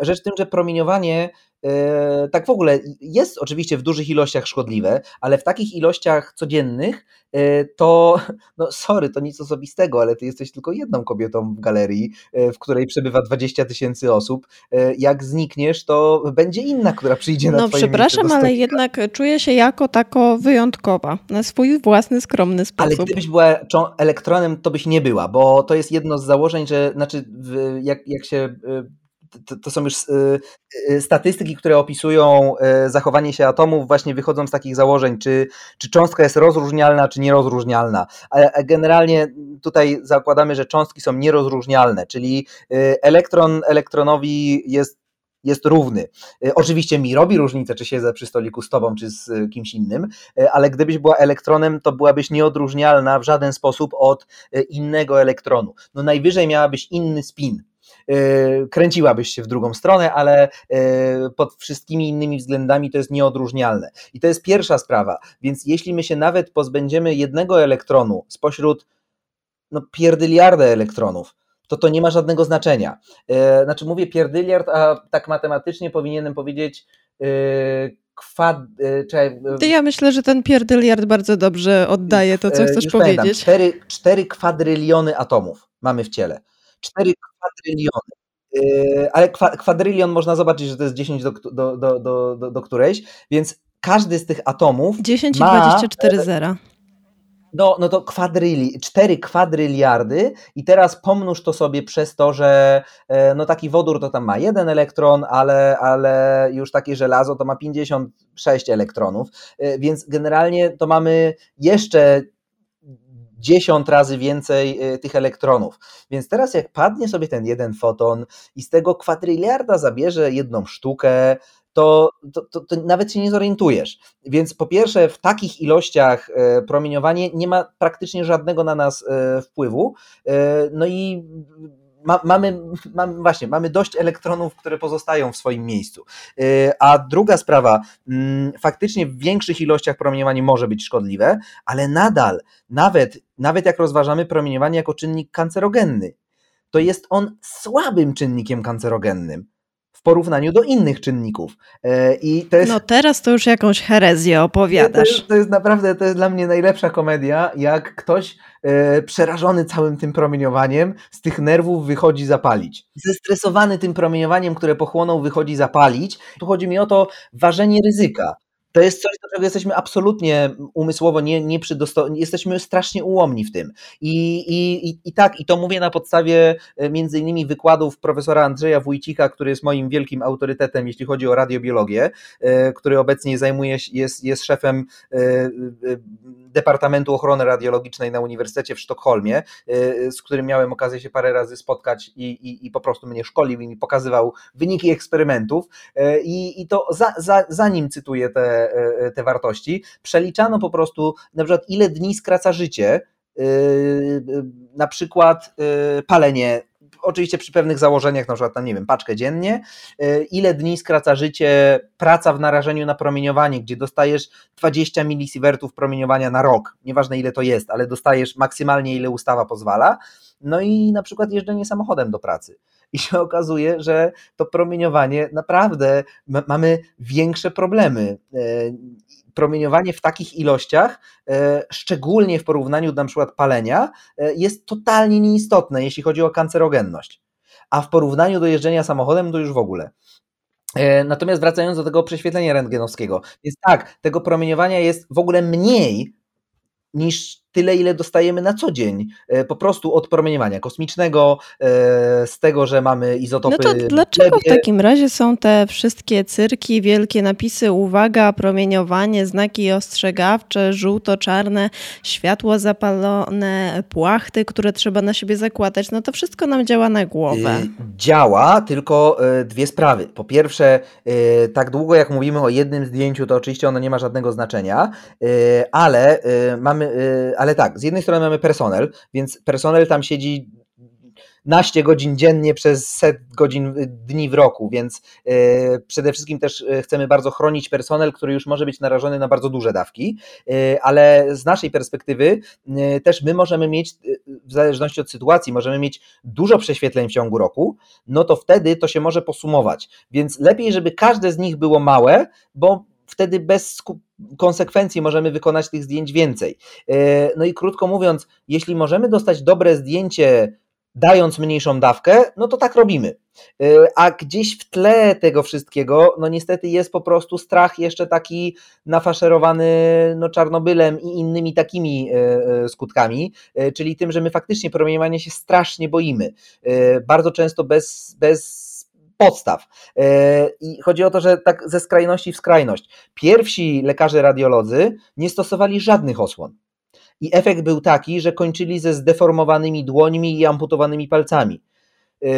rzecz w tym, że promieniowanie E, tak w ogóle jest oczywiście w dużych ilościach szkodliwe, ale w takich ilościach codziennych e, to, [laughs] no sorry, to nic osobistego, ale ty jesteś tylko jedną kobietą w galerii, e, w której przebywa 20 tysięcy osób. Jak znikniesz, to będzie inna, która przyjdzie na no, twoje No przepraszam, ale jednak czuję się jako tako wyjątkowa, na swój własny, skromny sposób. Ale gdybyś była elektronem, to byś nie była, bo to jest jedno z założeń, że znaczy jak, jak się to, to, są już y, y, statystyki, które opisują y, zachowanie się atomów, właśnie wychodzą z takich założeń, czy, czy cząstka jest rozróżnialna, czy nierozróżnialna. A generalnie tutaj zakładamy, że cząstki są nierozróżnialne, czyli elektron elektronowi jest jest równy. Oczywiście mi robi różnicę, czy siedzę przy stoliku z tobą, czy z kimś innym, ale gdybyś była elektronem, to byłabyś nieodróżnialna w żaden sposób od innego elektronu. No najwyżej miałabyś inny spin, kręciłabyś się w drugą stronę, ale e, pod wszystkimi innymi względami to jest nieodróżnialne. I to jest pierwsza sprawa. Więc jeśli my się nawet pozbędziemy jednego elektronu spośród no, pierdyliarda elektronów, to to nie ma żadnego znaczenia. E, znaczy mówię pierdyliard, a tak matematycznie powinienem powiedzieć kwad... Czekaj, ja myślę, że ten pierdyliard bardzo dobrze oddaje to, co chcesz powiedzieć. Cztery, cztery kwadryliony atomów mamy w ciele. 4 kwadryliony. Yy, ale kwadrylion można zobaczyć, że to jest 10 do, do, do, do, do którejś, więc każdy z tych atomów 10 i ma, 24 zera. No, no to kwadryli, 4 kwadryliardy i teraz pomnóż to sobie przez to, że e, no taki wodór to tam ma jeden elektron, ale, ale już takie żelazo to ma 56 elektronów, e, więc generalnie to mamy jeszcze 10 razy więcej y, tych elektronów. Więc teraz jak padnie sobie ten jeden foton i z tego kwadryliarda zabierze jedną sztukę, to, to, to, to, nawet się nie zorientujesz. Więc po pierwsze, w takich ilościach y, promieniowanie nie ma praktycznie żadnego na nas y, wpływu. No i ma, mamy, mamy, właśnie, mamy dość elektronów, które pozostają w swoim miejscu. Y, a druga sprawa, mm, faktycznie w większych ilościach promieniowanie może być szkodliwe, ale nadal, nawet, nawet jak rozważamy promieniowanie jako czynnik kancerogenny, to jest on słabym czynnikiem kancerogennym porównaniu do innych czynników. E, I to jest, no teraz to już jakąś herezję opowiadasz. To jest, to jest naprawdę, to jest dla mnie najlepsza komedia, jak ktoś e, przerażony całym tym promieniowaniem z tych nerwów wychodzi zapalić. Zestresowany tym promieniowaniem, które pochłoną, wychodzi zapalić. Tu chodzi mi o to ważenie ryzyka to jest coś, do czego jesteśmy absolutnie umysłowo nie, nie przydostosowani, jesteśmy strasznie ułomni w tym. I, i, i, tak, i to mówię na podstawie e, między innymi wykładów profesora Andrzeja Wójcika, który jest moim wielkim autorytetem, jeśli chodzi o radiobiologię, e, który obecnie zajmuje się, jest, jest szefem e, Departamentu Ochrony Radiologicznej na Uniwersytecie w Sztokholmie, z którym miałem okazję się parę razy spotkać i, i, i po prostu mnie szkolił i mi pokazywał wyniki eksperymentów. I, i to za, za, cytuję te E, te, wartości, przeliczano po prostu na przykład ile dni skraca życie, e, na przykład e, palenie. Oczywiście przy pewnych założeniach, na przykład, tam, nie wiem, paczkę dziennie, ile dni skraca życie praca w narażeniu na promieniowanie, gdzie dostajesz 20 milisiewertów promieniowania na rok, nieważne ile to jest, ale dostajesz maksymalnie ile ustawa pozwala, no i na przykład jeżdżenie samochodem do pracy i się [laughs] okazuje, że to promieniowanie naprawdę mamy większe problemy. E, promieniowanie w takich ilościach, e, szczególnie w porównaniu do na przykład palenia, e, jest totalnie nieistotne, jeśli chodzi o kancerogenność. A w porównaniu do jeżdżenia samochodem to już w ogóle. Natomiast wracając do tego prześwietlenia rentgenowskiego, więc tak, tego promieniowania jest w ogóle mniej niż tyle, ile dostajemy na co dzień, e, po prostu od promieniowania kosmicznego, e, z tego, że mamy izotopy. No to dlaczego w takim razie są te wszystkie cyrki, wielkie napisy, uwaga, promieniowanie, znaki ostrzegawcze, żółto-czarne, światło zapalone, płachty, które trzeba na siebie zakładać? No to wszystko nam działa na głowę. Y, działa, tylko y, dwie sprawy. Po pierwsze, tak długo jak mówimy o jednym zdjęciu, to oczywiście ono nie ma żadnego znaczenia, ale mamy, ale tak, z jednej strony mamy personel, więc personel tam siedzi naście godzin dziennie przez set godzin dni w roku, więc e, przede wszystkim też e, chcemy bardzo chronić personel, który już może być narażony na bardzo duże dawki, ale z naszej perspektywy też my możemy mieć, w zależności od sytuacji, możemy mieć dużo prześwietleń w ciągu roku, no to wtedy to się może posumować, więc lepiej, żeby każde z nich było małe, bo wtedy bez konsekwencji możemy wykonać tych zdjęć więcej. No i krótko mówiąc, jeśli możemy dostać dobre zdjęcie dając mniejszą dawkę, no to tak robimy. Y, a gdzieś w tle tego wszystkiego, no niestety jest po prostu strach jeszcze taki nafaszerowany no, Czarnobylem i innymi takimi y, skutkami, czyli tym, że my faktycznie promieniowania się strasznie boimy. Bardzo często bez, bez podstaw. I chodzi o to, że tak ze skrajności w skrajność. Pierwsi lekarze radiolodzy nie stosowali żadnych osłon i efekt był taki, że kończyli ze zdeformowanymi dłońmi i amputowanymi palcami. E,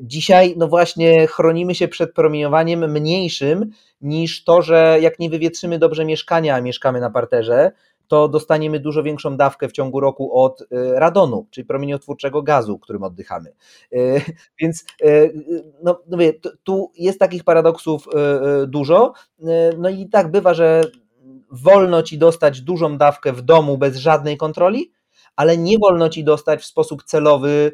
dzisiaj, no właśnie, chronimy się przed promieniowaniem mniejszym niż to, że jak nie wywietrzymy dobrze mieszkania, a mieszkamy na parterze, to dostaniemy dużo większą dawkę w ciągu roku od e, radonu, czyli promieniotwórczego gazu, którym oddychamy. E, [laughs] więc no, no tu jest takich paradoksów dużo. No i tak bywa, że wolno ci dostać dużą dawkę w domu bez żadnej kontroli, ale nie wolno ci dostać w sposób celowy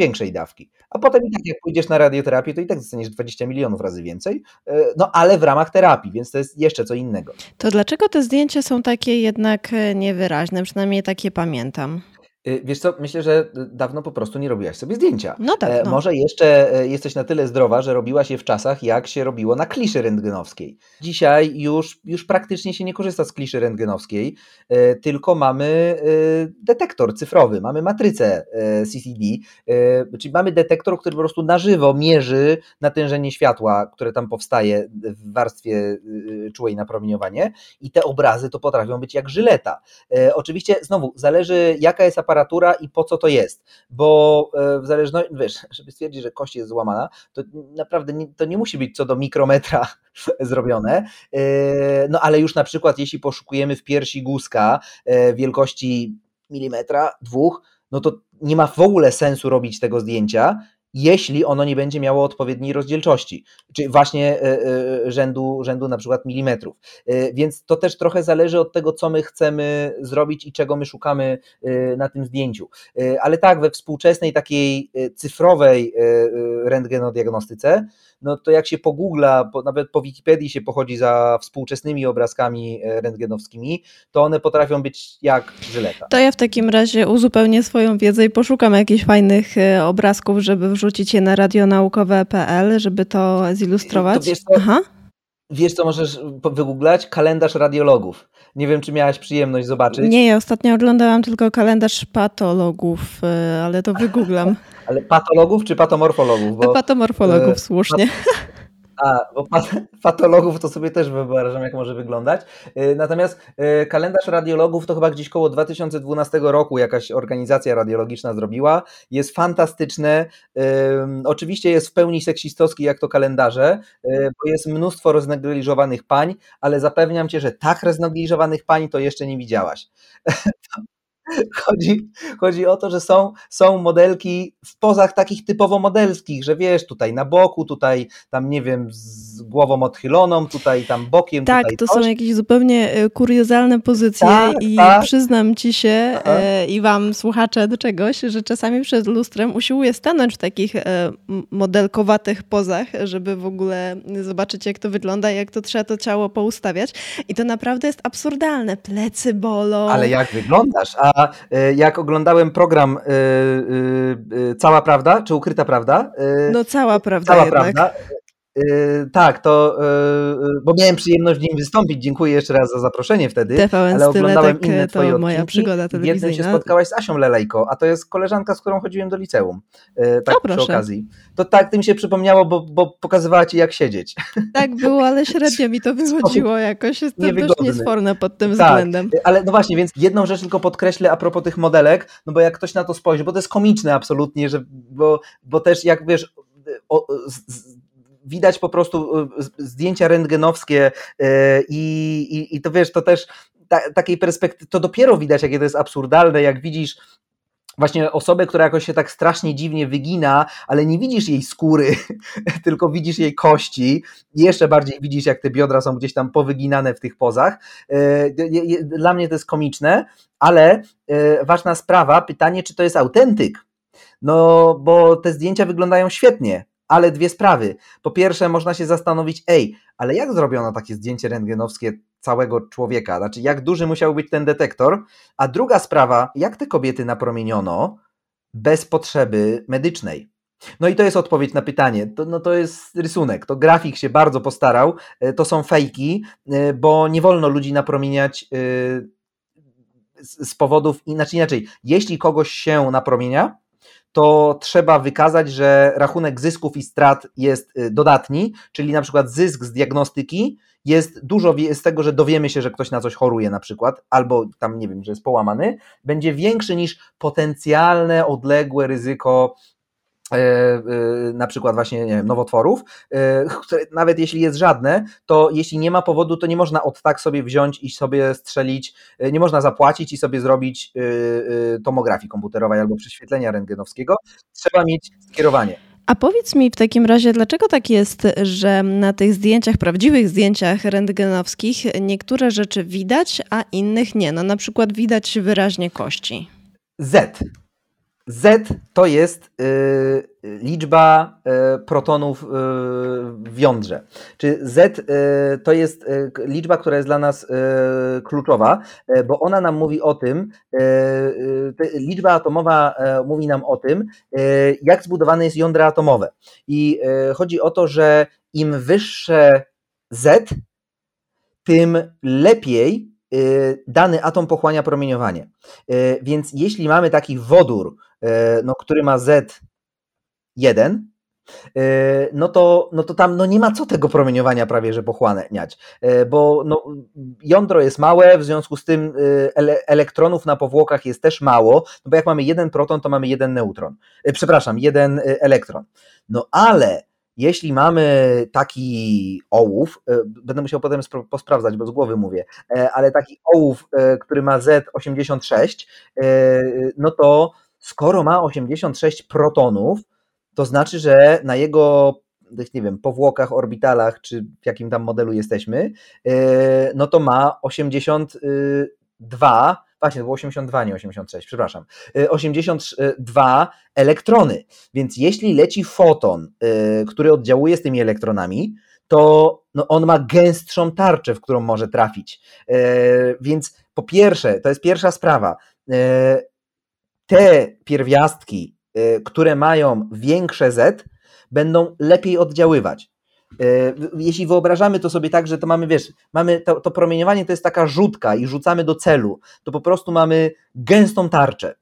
większej dawki. A potem i tak jak pójdziesz na radioterapię, to i tak dostaniesz 20 milionów razy więcej, e, no ale w ramach terapii, więc to jest jeszcze co innego. To dlaczego te zdjęcia są takie jednak e, niewyraźne? Przynajmniej takie pamiętam. Y, wiesz co, myślę, że dawno po prostu nie robiłaś sobie zdjęcia. No tak. E, no. Może jeszcze e, jesteś na tyle zdrowa, że robiłaś je w czasach, jak się robiło na kliszy rentgenowskiej. Dzisiaj już, już praktycznie się nie korzysta z kliszy rentgenowskiej, e, tylko mamy detektor cyfrowy, mamy matrycę CCD, czyli mamy detektor, który po prostu na żywo mierzy natężenie światła, które tam powstaje w warstwie czułej na promieniowanie i te obrazy to potrafią być jak żyleta. Oczywiście znowu zależy jaka jest aparatura i po co to jest, bo e, w zależności, wiesz, żeby stwierdzić, że kość jest złamana, to naprawdę nie, to nie musi być co do mikrometra [laughs] zrobione, e, no ale już na przykład jeśli poszukujemy w piersi guzka e, wielkości milimetra, dwóch, no to nie ma w ogóle sensu robić tego zdjęcia, jeśli ono nie będzie miało odpowiedniej rozdzielczości, czyli właśnie e, e, rzędu, rzędu na przykład milimetrów. E, więc to też trochę zależy od tego, co my chcemy zrobić i czego my szukamy na tym zdjęciu. Ale tak, we współczesnej takiej cyfrowej rentgenodiagnostyce, no to jak się pogoogla, po, nawet po Wikipedii się pochodzi za współczesnymi obrazkami rentgenowskimi, to one potrafią być jak żyleta. To ja w takim razie uzupełnię swoją wiedzę i poszukam jakichś fajnych obrazków, żeby wrzucić je na radionaukowe.pl, żeby to zilustrować. To wiesz co, Aha. Wiesz, co możesz wygooglać? Kalendarz radiologów. Nie wiem, czy miałaś przyjemność zobaczyć. Nie, ja ostatnio oglądałam tylko kalendarz patologów, e, ale to wygooglam. [laughs] Ale patologów czy patomorfologów? Bo, patomorfologów, e, słusznie. [laughs] A, bo [laughs] patologów to sobie też wyobrażam, jak może wyglądać. E, natomiast e, kalendarz radiologów to chyba gdzieś koło 2012 roku jakaś organizacja radiologiczna zrobiła. Jest fantastyczne. Oczywiście jest w pełni seksistowski, jak to kalendarze, bo jest mnóstwo roznegliżowanych pań, ale zapewniam cię, że tak roznegliżowanych pań to jeszcze nie widziałaś. [laughs] [laughs] Chodzi, chodzi o to, że są, są modelki w pozach takich typowo modelskich, że wiesz, tutaj na boku, tutaj tam nie wiem, z głową odchyloną, tutaj tam bokiem. Tak, to coś. są jakieś zupełnie e, kuriozalne pozycje tak, i tak. przyznam ci się e, i wam słuchacze do czegoś, że czasami przed lustrem usiłuję stanąć w takich e, modelkowatych pozach, żeby w ogóle zobaczyć jak to wygląda, jak to trzeba to ciało poustawiać i to naprawdę jest absurdalne. Plecy bolą. Ale jak wyglądasz? A jak oglądałem program Cała Prawda, czy Ukryta Prawda? No cała prawda Cała jednak. Prawda. Yy, tak, to yy, bo miałem przyjemność w nim wystąpić. Dziękuję jeszcze raz za zaproszenie wtedy. TVN ale oglądałem Styletek inne to twoje moja odcinki. przygoda W jednym się telewizyjna. spotkałaś z Asią Lelejko, a to jest koleżanka, z którą chodziłem do liceum. Yy, tak O, przy okazji. To tak, tym się przypomniało, bo, bo pokazywała ci jak siedzieć. Tak było, ale średnio mi to [laughs] wychodziło jakoś. Jestem dość niewygodny. niesforna pod tym Tak, względem. Ale no właśnie, więc jedną rzecz tylko podkreślę a propos tych modelek, no bo jak ktoś na to spojrzy, bo to jest komiczne absolutnie, że, bo, bo też jak wiesz, o, z, z, widać po prostu y, zdjęcia rentgenowskie y, i, i, i to wiesz, to też ta, takiej perspektywy, to dopiero widać, jakie to jest absurdalne, jak widzisz właśnie osobę, która jakoś się tak strasznie dziwnie wygina, ale nie widzisz jej skóry, [laughs] tylko widzisz jej kości i jeszcze bardziej widzisz, jak te biodra są gdzieś tam powyginane w tych pozach. Je- Dla mnie to jest komiczne, ale ważna sprawa, pytanie, czy to jest autentyk? No, bo te zdjęcia wyglądają świetnie, ale dwie sprawy. Po pierwsze, można się zastanowić, ej, ale jak zrobiono takie zdjęcie rentgenowskie całego człowieka? Znaczy, jak duży musiał być ten detektor? A druga sprawa, jak te kobiety napromieniono bez potrzeby medycznej? No i to jest odpowiedź na pytanie. To, no to jest rysunek. To grafik się bardzo postarał. E, To są fejki, e, bo nie wolno ludzi napromieniać e, z z powodów, inaczej, inaczej. Jeśli kogoś się napromienia, to trzeba wykazać, że rachunek zysków i strat jest y, dodatni, czyli na przykład zysk z diagnostyki jest dużo z tego, że dowiemy się, że ktoś na coś choruje na przykład, albo tam nie wiem, że jest połamany, będzie większy niż potencjalne odległe ryzyko na przykład właśnie nie wiem, nowotworów, e, które nawet jeśli jest żadne, to jeśli nie ma powodu, to nie można od tak sobie wziąć i sobie strzelić, e, nie można zapłacić i sobie zrobić e, e, tomografii komputerowej albo prześwietlenia rentgenowskiego. Trzeba mieć skierowanie. A powiedz mi w takim razie, dlaczego tak jest, że na tych zdjęciach, prawdziwych zdjęciach rentgenowskich niektóre rzeczy widać, a innych nie? No na przykład widać wyraźnie kości. Z. Z to jest y, liczba y, protonów y, w jądrze. Czy Z y, to jest y, liczba, która jest dla nas y, kluczowa, bo ona nam mówi o tym, liczba atomowa y, mówi nam o tym, jak zbudowane jest jądro atomowe. I chodzi o to, że im wyższe Z, tym lepiej dany atom pochłania promieniowanie. Y, Więc jeśli mamy taki wodór, y, no, który ma Z1, y, no to, no to tam no nie ma co tego promieniowania prawie że pochłaniać, y, bo no, jądro jest małe, w związku z tym y, ele, elektronów na powłokach jest też mało, no bo jak mamy jeden proton, to mamy jeden neutron, y, przepraszam, jeden y, elektron. No ale jeśli mamy taki ołów, y, będę musiał potem posprawdzać, bo z głowy mówię, e, ale taki ołów, e, który ma Z86, e, no to skoro ma 86 protonów, to znaczy, że na jego nie wiem, powłokach, orbitalach, czy w jakim tam modelu jesteśmy, e, no to ma 82, właśnie to było 82, nie 86, przepraszam, e, 82 elektrony. Więc jeśli leci foton, e, który oddziałuje z tymi elektronami, to no on ma gęstszą tarczę, w którą może trafić. E, Więc po pierwsze, to jest pierwsza sprawa. Te pierwiastki, które mają większe Z, będą lepiej oddziaływać. E, Jeśli wyobrażamy to sobie tak, że to mamy, wiesz, mamy to, to promieniowanie to jest taka rzutka i rzucamy do celu, to po prostu mamy gęstą tarczę,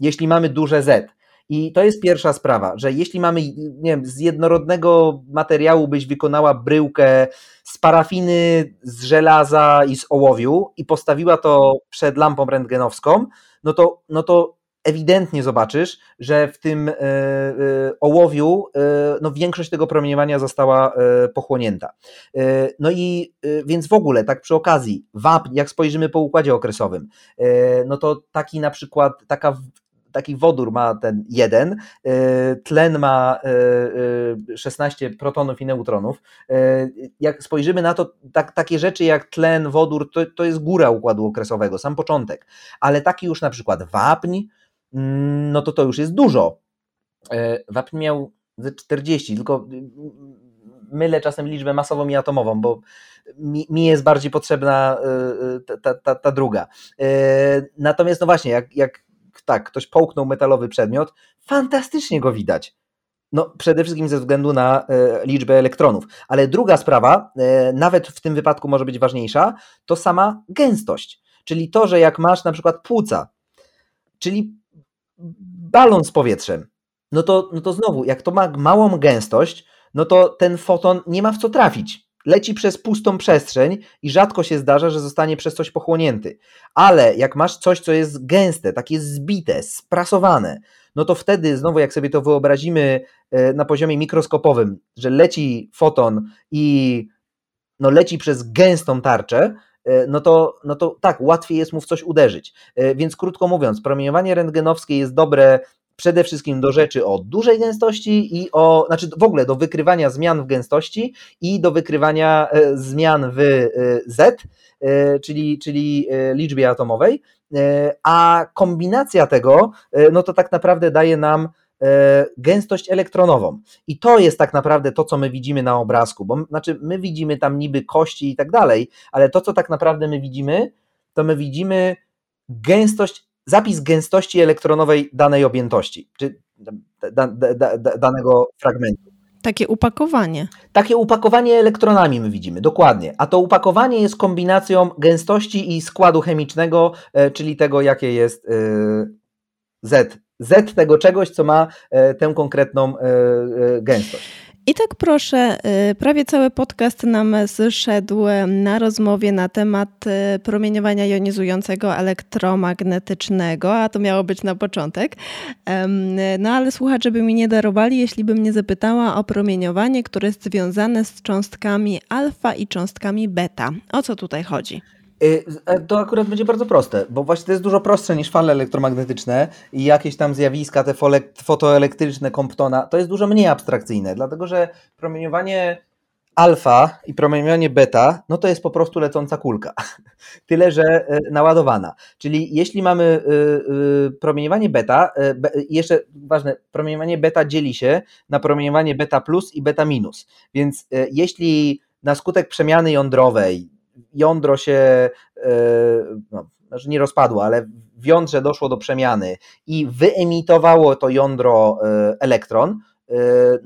jeśli mamy duże Z. I to jest pierwsza sprawa, że jeśli mamy, nie wiem, z jednorodnego materiału byś wykonała bryłkę z parafiny, z żelaza i z ołowiu i postawiła to przed lampą rentgenowską, no to, no to ewidentnie zobaczysz, że w tym e, e, ołowiu e, no większość tego promieniowania została pochłonięta. No i więc w ogóle, tak przy okazji, wapń, jak spojrzymy po układzie okresowym, no to taki na przykład, taka taki wodór ma ten jeden, tlen ma e, e, 16 protonów i neutronów. Jak spojrzymy na to, tak, takie rzeczy jak tlen, wodór, to, to jest góra układu okresowego, sam początek, ale taki już na przykład wapń, no to to już jest dużo. E, Wapń miał ze 40, tylko mm, mylę czasem liczbę masową i atomową, bo mi, mi jest bardziej potrzebna e, ta, ta, ta, druga. E, Natomiast no właśnie, jak, jak tak, ktoś połknął metalowy przedmiot, fantastycznie go widać. No, przede wszystkim ze względu na e, liczbę elektronów. Ale druga sprawa, nawet w tym wypadku może być ważniejsza, to sama gęstość. Czyli to, że jak masz na przykład płuca, czyli balon z powietrzem, no to, no to znowu, jak to ma małą gęstość, no to ten foton nie ma w co trafić. Leci przez pustą przestrzeń i rzadko się zdarza, że zostanie przez coś pochłonięty. Ale jak masz coś, co jest gęste, takie zbite, sprasowane, no to wtedy znowu, jak sobie to wyobrazimy e, na poziomie mikroskopowym, że leci foton i no leci przez gęstą tarczę, no to, no to tak, łatwiej jest mu w coś uderzyć. E, więc krótko mówiąc, promieniowanie rentgenowskie jest dobre przede wszystkim do rzeczy o dużej gęstości i o, znaczy w ogóle do wykrywania zmian w gęstości i do wykrywania zmian w Z, czyli, czyli liczbie atomowej. E, a kombinacja tego, e, no to tak naprawdę daje nam e, gęstość elektronową. I to jest tak naprawdę to, co my widzimy na obrazku, bo znaczy my widzimy tam niby kości i tak dalej, ale to, co tak naprawdę my widzimy, to my widzimy gęstość, zapis gęstości elektronowej danej objętości, czy da, da, da, danego fragmentu. Takie upakowanie. Takie upakowanie elektronami my widzimy, dokładnie. A to upakowanie jest kombinacją gęstości i składu chemicznego, e, czyli tego, jakie jest e, Z. Z tego czegoś, co ma e, tę konkretną gęstość. I tak proszę, prawie cały podcast nam zszedł na rozmowie na temat promieniowania jonizującego elektromagnetycznego, a to miało być na początek. No ale słuchacze by mi nie darowali, jeśli bym nie zapytała o promieniowanie, które jest związane z cząstkami alfa i cząstkami beta. O co tutaj chodzi? Y, e, to akurat będzie bardzo proste, bo właśnie to jest dużo prostsze niż fale elektromagnetyczne i jakieś tam zjawiska, te fotoelektryczne Comptona, to jest dużo mniej abstrakcyjne, dlatego że promieniowanie alfa i promieniowanie beta, no to jest po prostu lecąca kulka. [laughs] Tyle, że e, naładowana. Czyli jeśli mamy e, promieniowanie beta, jeszcze ważne, promieniowanie beta dzieli się na promieniowanie beta plus i beta minus. Więc jeśli na skutek przemiany jądrowej jądro się, e, no, znaczy nie rozpadło, ale w jądrze doszło do przemiany i wyemitowało to jądro e, elektron, e,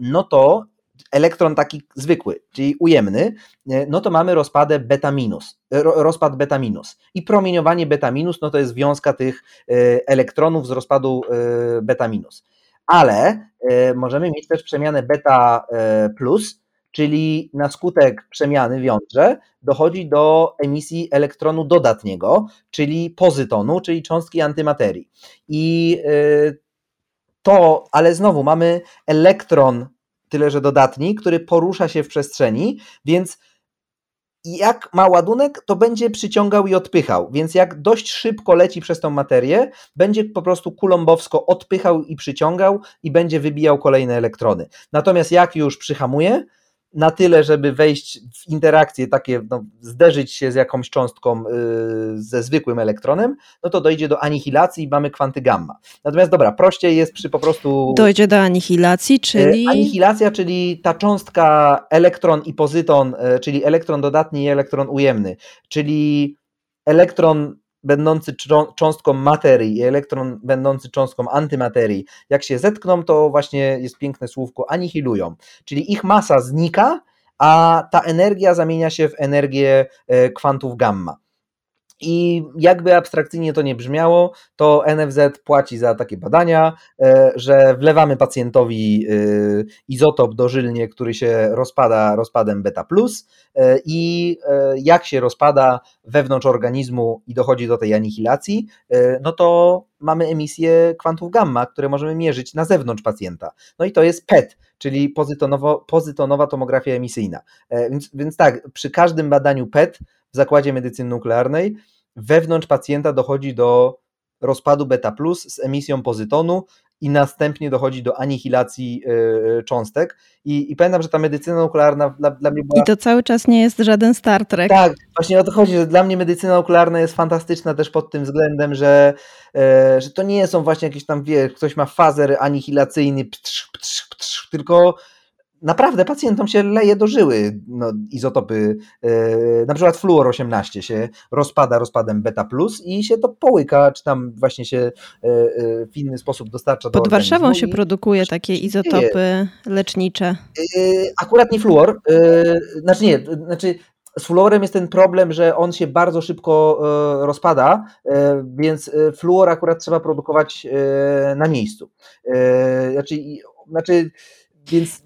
no to elektron taki zwykły, czyli ujemny, no to mamy rozpadę beta minus, rozpad beta minus. I promieniowanie beta minus, no to jest wiązka tych elektronów z rozpadu beta minus. Ale możemy mieć też przemianę beta plus, czyli na skutek przemiany w jądrze dochodzi do emisji elektronu dodatniego, czyli pozytonu, czyli cząstki antymaterii. I y, to, ale znowu mamy elektron, tyle że dodatni, który porusza się w przestrzeni, więc jak ma ładunek, to będzie przyciągał i odpychał, więc jak dość szybko leci przez tą materię, będzie po prostu kulombowsko odpychał i przyciągał i będzie wybijał kolejne elektrony. Natomiast jak już przyhamuje, na tyle, żeby wejść w interakcję, takie no, zderzyć się z jakąś cząstką yy, ze zwykłym elektronem, no to dojdzie do anihilacji i mamy kwanty gamma. Natomiast dobra, prościej jest przy po prostu... Dojdzie do anihilacji, czyli... Yy, anihilacja, czyli ta cząstka elektron i pozyton, yy, czyli elektron dodatni i elektron ujemny, czyli elektron będący cząstką materii i elektron będący cząstką antymaterii, jak się zetkną, to właśnie jest piękne słówko, anihilują. Czyli ich masa znika, a ta energia zamienia się w energię e, kwantów gamma. I jakby abstrakcyjnie to nie brzmiało, to NFZ płaci za takie badania, e, że wlewamy pacjentowi e, izotop dożylnie, który się rozpada rozpadem beta plus e, i jak się rozpada wewnątrz organizmu i dochodzi do tej anihilacji, no to mamy emisję kwantów gamma, które możemy mierzyć na zewnątrz pacjenta. No i to jest PET, czyli pozytonowo, pozytonowa tomografia emisyjna. Więc, więc tak, przy każdym badaniu PET w zakładzie medycyny nuklearnej wewnątrz pacjenta dochodzi do rozpadu beta plus z emisją pozytonu i następnie dochodzi do anihilacji yy, cząstek. I, I, pamiętam, że ta medycyna nuklearna dla, dla, mnie była. I to cały czas nie jest żaden Star Trek. Tak, właśnie o to chodzi, że dla mnie medycyna nuklearna jest fantastyczna też pod tym względem, że, yy, że to nie są właśnie jakieś tam, wie, ktoś ma fazer anihilacyjny, ptrz, ptrz, ptrz, tylko naprawdę pacjentom się leje do żyły no, izotopy, yy, na przykład fluor 18 się rozpada rozpadem beta plus i się to połyka, czy tam właśnie się yy, w inny sposób dostarcza Pod do Warszawą się produkuje takie izotopy lecznicze. Akurat nie fluor, znaczy nie, znaczy z fluorem jest ten problem, że on się bardzo szybko rozpada, więc fluor akurat trzeba produkować na miejscu. Znaczy, znaczy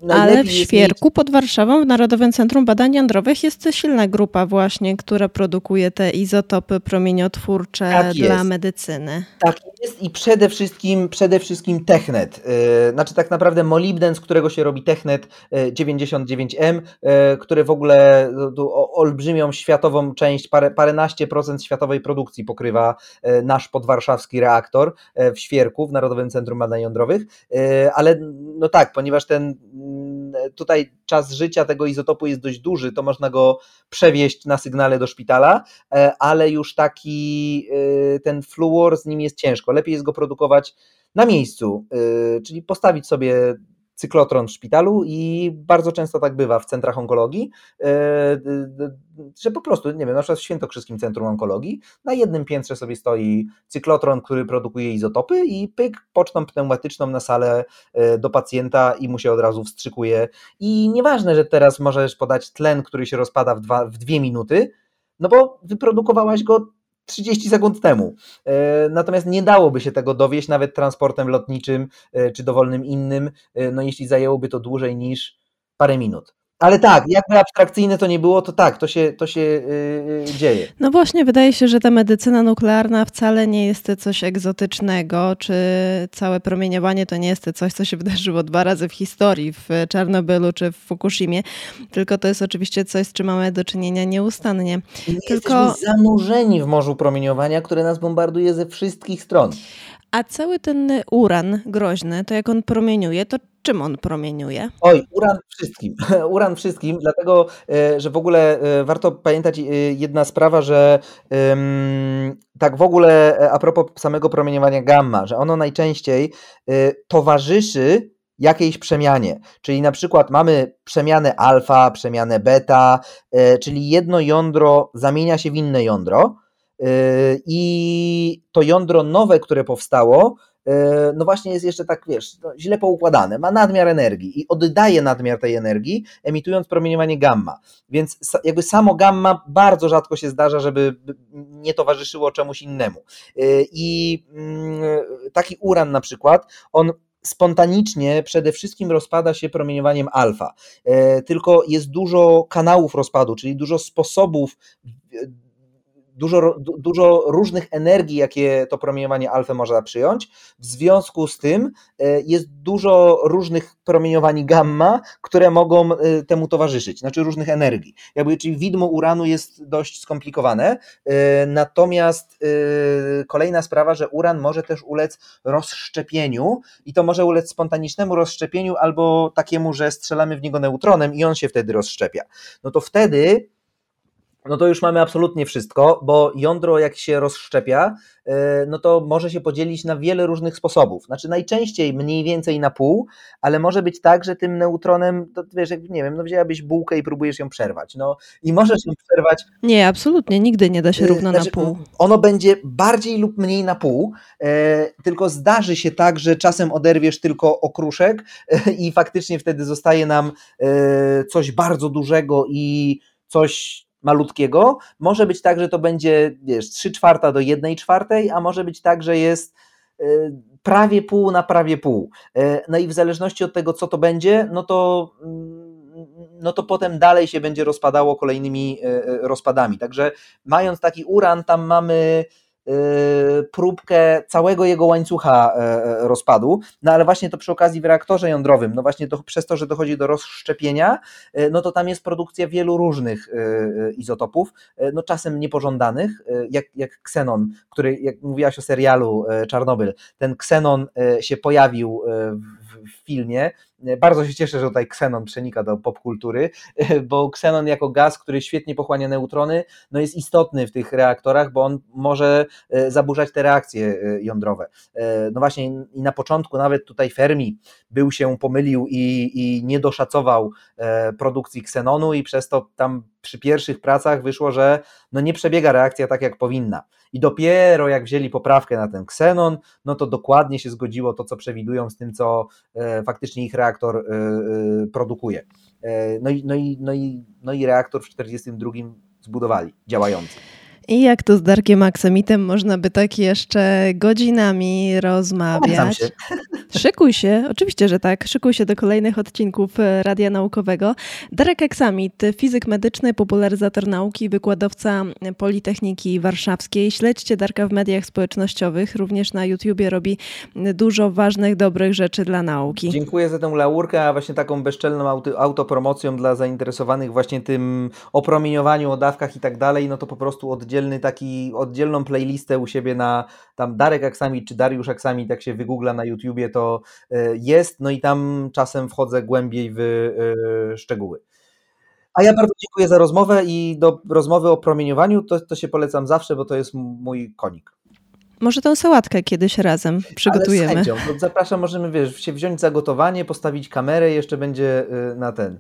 Ale w Świerku mieć... pod Warszawą w Narodowym Centrum Badań Jądrowych jest silna grupa właśnie, która produkuje te izotopy promieniotwórcze tak dla medycyny. Tak jest i przede wszystkim, przede wszystkim Technet. Y, znaczy tak naprawdę molibden, z którego się robi Technet 99M, y, y, który w ogóle olbrzymią światową część, parę, paręnaście procent światowej produkcji pokrywa nasz podwarszawski reaktor w Świerku, w Narodowym Centrum Badań Jądrowych. Ale no tak, ponieważ ten Mm, tutaj czas życia tego izotopu jest dość duży, to można go przewieźć na sygnale do szpitala, e, ale już taki e, ten fluor z nim jest ciężko. Lepiej jest go produkować na miejscu, e, czyli postawić sobie cyklotron w szpitalu i bardzo często tak bywa w centrach onkologii, e, że po prostu, nie wiem, na przykład w Świętokrzyskim Centrum Onkologii na jednym piętrze sobie stoi cyklotron, który produkuje izotopy i pyk, pocztą pneumatyczną na salę e, do pacjenta i mu się od razu wstrzykuje. I nieważne, że teraz możesz podać tlen, który się rozpada w, dwa, w dwie minuty, no bo wyprodukowałaś go 30 sekund temu. E, natomiast nie dałoby się tego dowieść nawet transportem lotniczym e, czy dowolnym innym, e, no jeśli zajęłoby to dłużej niż parę minut. Ale tak, jakby abstrakcyjne to nie było, to tak, to się, to się yy, dzieje. No właśnie, wydaje się, że ta medycyna nuklearna wcale nie jest coś egzotycznego, czy całe promieniowanie to nie jest coś, co się wydarzyło dwa razy w historii, w Czarnobylu czy w Fukushimie, tylko to jest oczywiście coś, z czym mamy do czynienia nieustannie. I tylko... Jesteśmy zanurzeni w morzu promieniowania, które nas bombarduje ze wszystkich stron. A cały ten uran groźny, to jak on promieniuje, to czym on promieniuje? Oj, uran wszystkim. [laughs] Uran wszystkim, dlatego, e, że w ogóle e, warto pamiętać e, jedna sprawa, że tak w ogóle a propos samego promieniowania gamma, że ono najczęściej towarzyszy jakiejś przemianie. Czyli na przykład mamy przemianę alfa, przemianę beta, czyli jedno jądro zamienia się w inne jądro i to jądro nowe, które powstało, E, no właśnie jest jeszcze tak, wiesz, no źle poukładane, ma nadmiar energii i oddaje nadmiar tej energii, emitując promieniowanie gamma. Więc jakby samo gamma bardzo rzadko się zdarza, żeby nie towarzyszyło czemuś innemu. E, I mm, taki uran na przykład, on spontanicznie przede wszystkim rozpada się promieniowaniem alfa. E, tylko jest dużo kanałów rozpadu, czyli dużo sposobów dużo, dużo różnych energii, jakie to promieniowanie alfa może przyjąć. W związku z tym e, jest dużo różnych promieniowań gamma, które mogą e, temu towarzyszyć, znaczy różnych energii. Jakby, czyli widmo uranu jest dość skomplikowane, e, natomiast kolejna sprawa, że uran może też ulec rozszczepieniu i to może ulec spontanicznemu rozszczepieniu albo takiemu, że strzelamy w niego neutronem i on się wtedy rozszczepia. No to wtedy no to już mamy absolutnie wszystko, bo jądro jak się rozszczepia, e, no to może się podzielić na wiele różnych sposobów. Znaczy najczęściej mniej więcej na pół, ale może być tak, że tym neutronem, to wiesz, jak nie wiem, no wzięłabyś bułkę i próbujesz ją przerwać. No i możesz ją przerwać. Nie, absolutnie, nigdy nie da się równo znaczy, na pół. Ono będzie bardziej lub mniej na pół, e, tylko zdarzy się tak, że czasem oderwiesz tylko okruszek e, i faktycznie wtedy zostaje nam coś bardzo dużego i coś malutkiego. Może być tak, że to będzie, wiesz, 3 czwarta do 1 czwartej, a może być tak, że jest y, prawie pół na prawie pół. Y, no i w zależności od tego, co to będzie, no to mm, no to potem dalej się będzie rozpadało kolejnymi y, rozpadami. Także mając taki uran, tam mamy próbkę całego jego łańcucha e, e, rozpadu, no ale właśnie to przy okazji w reaktorze jądrowym, no właśnie to, przez to, że dochodzi do rozszczepienia, e, no to tam jest produkcja wielu różnych izotopów, no czasem niepożądanych, jak, jak ksenon, który, jak mówiłaś o serialu Czarnobyl, ten ksenon się pojawił w filmie, Bardzo się cieszę, że tutaj ksenon przenika do popkultury, [laughs] bo ksenon jako gaz, który świetnie pochłania neutrony, no jest istotny w tych reaktorach, bo on może zaburzać te reakcje jądrowe. No właśnie i na początku nawet tutaj Fermi był się pomylił i, i nie doszacował produkcji ksenonu i przez to tam przy pierwszych pracach wyszło, że no nie przebiega reakcja tak jak powinna. I dopiero jak wzięli poprawkę na ten ksenon, no to dokładnie się zgodziło to, co przewidują z tym, co e, faktycznie ich reaktor e, e, produkuje. No i, no, i, no, i, no i reaktor w 1942 zbudowali, działający. I jak to z Darkiem Aksamitem można by tak jeszcze godzinami rozmawiać. Się. Szykuj się, oczywiście, że tak. Szykuj się do kolejnych odcinków e, Radia Naukowego. Darek Aksamit, fizyk medyczny, popularyzator nauki, wykładowca Politechniki Warszawskiej. Śledźcie Darka w mediach społecznościowych, również na YouTubie robi dużo ważnych, dobrych rzeczy dla nauki. Dziękuję za tę laurkę, a właśnie taką bezczelną autopromocją dla zainteresowanych właśnie tym opromieniowaniu, o dawkach i tak dalej, no to po prostu oddzielny taki, oddzielną playlistę u siebie na tam Darek Aksamit czy Dariusz Aksamit, jak się wygoogla na YouTubie, to to e, jest, no i tam czasem wchodzę głębiej w e, szczegóły. A ja bardzo dziękuję za rozmowę i do rozmowy o promieniowaniu to, to się polecam zawsze, bo to jest mój konik. Może tą sałatkę kiedyś razem przygotujemy. Ale z chęcią. Zapraszam, możemy wiesz, się wziąć za gotowanie, postawić kamerę i jeszcze będzie e, na ten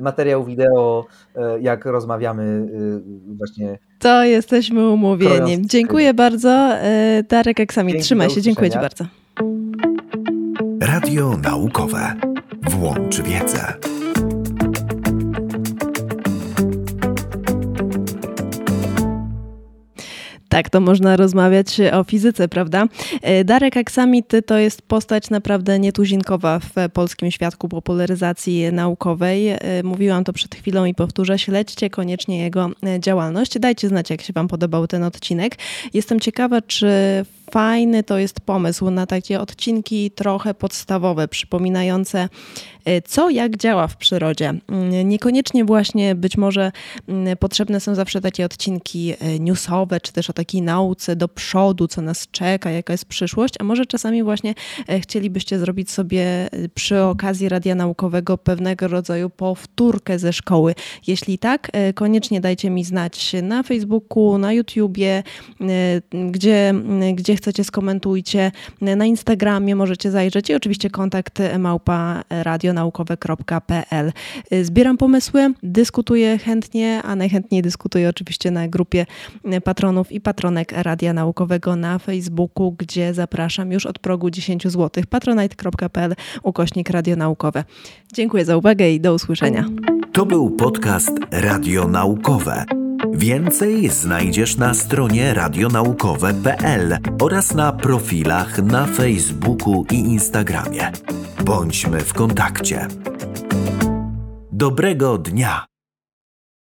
materiał wideo, jak rozmawiamy właśnie. To jesteśmy umówieni. Dziękuję bardzo. Darek Eksamit, trzymaj się. Dziękuję Ci bardzo. Radio naukowe. Włącz wiedzę. Tak, to można rozmawiać o fizyce, prawda? E, Darek Aksamit to jest postać naprawdę nietuzinkowa w polskim świadku popularyzacji naukowej. E, mówiłam to przed chwilą i powtórzę, śledźcie koniecznie jego e, działalność. Dajcie znać, jak się Wam podobał ten odcinek. Jestem ciekawa, czy fajny to jest pomysł na takie odcinki trochę podstawowe, przypominające e, co jak działa w przyrodzie. Mm, niekoniecznie właśnie być może mm, potrzebne są zawsze takie odcinki e, newsowe, czy też o takiej nauce do przodu, co nas czeka, jaka jest przyszłość, a może czasami właśnie e, chcielibyście zrobić sobie przy okazji radia naukowego pewnego rodzaju powtórkę ze szkoły. Jeśli tak, koniecznie dajcie mi znać na Facebooku, na YouTubie, gdzie, gdzie chcecie, skomentujcie. Na Instagramie możecie zajrzeć i oczywiście kontakt małpa radionaukowe.pl. Zbieram pomysły, dyskutuję chętnie, a najchętniej dyskutuję oczywiście na grupie patronów i patronek Radia Naukowego na Facebooku, gdzie zapraszam już od progu 10 zł. patronite.pl ukośnik radionaukowe. Dziękuję za uwagę i do usłyszenia. To był podcast Radionaukowe. Więcej znajdziesz na stronie radionaukowe.pl oraz na profilach na Facebooku i Instagramie. Bądźmy w kontakcie. Dobrego dnia!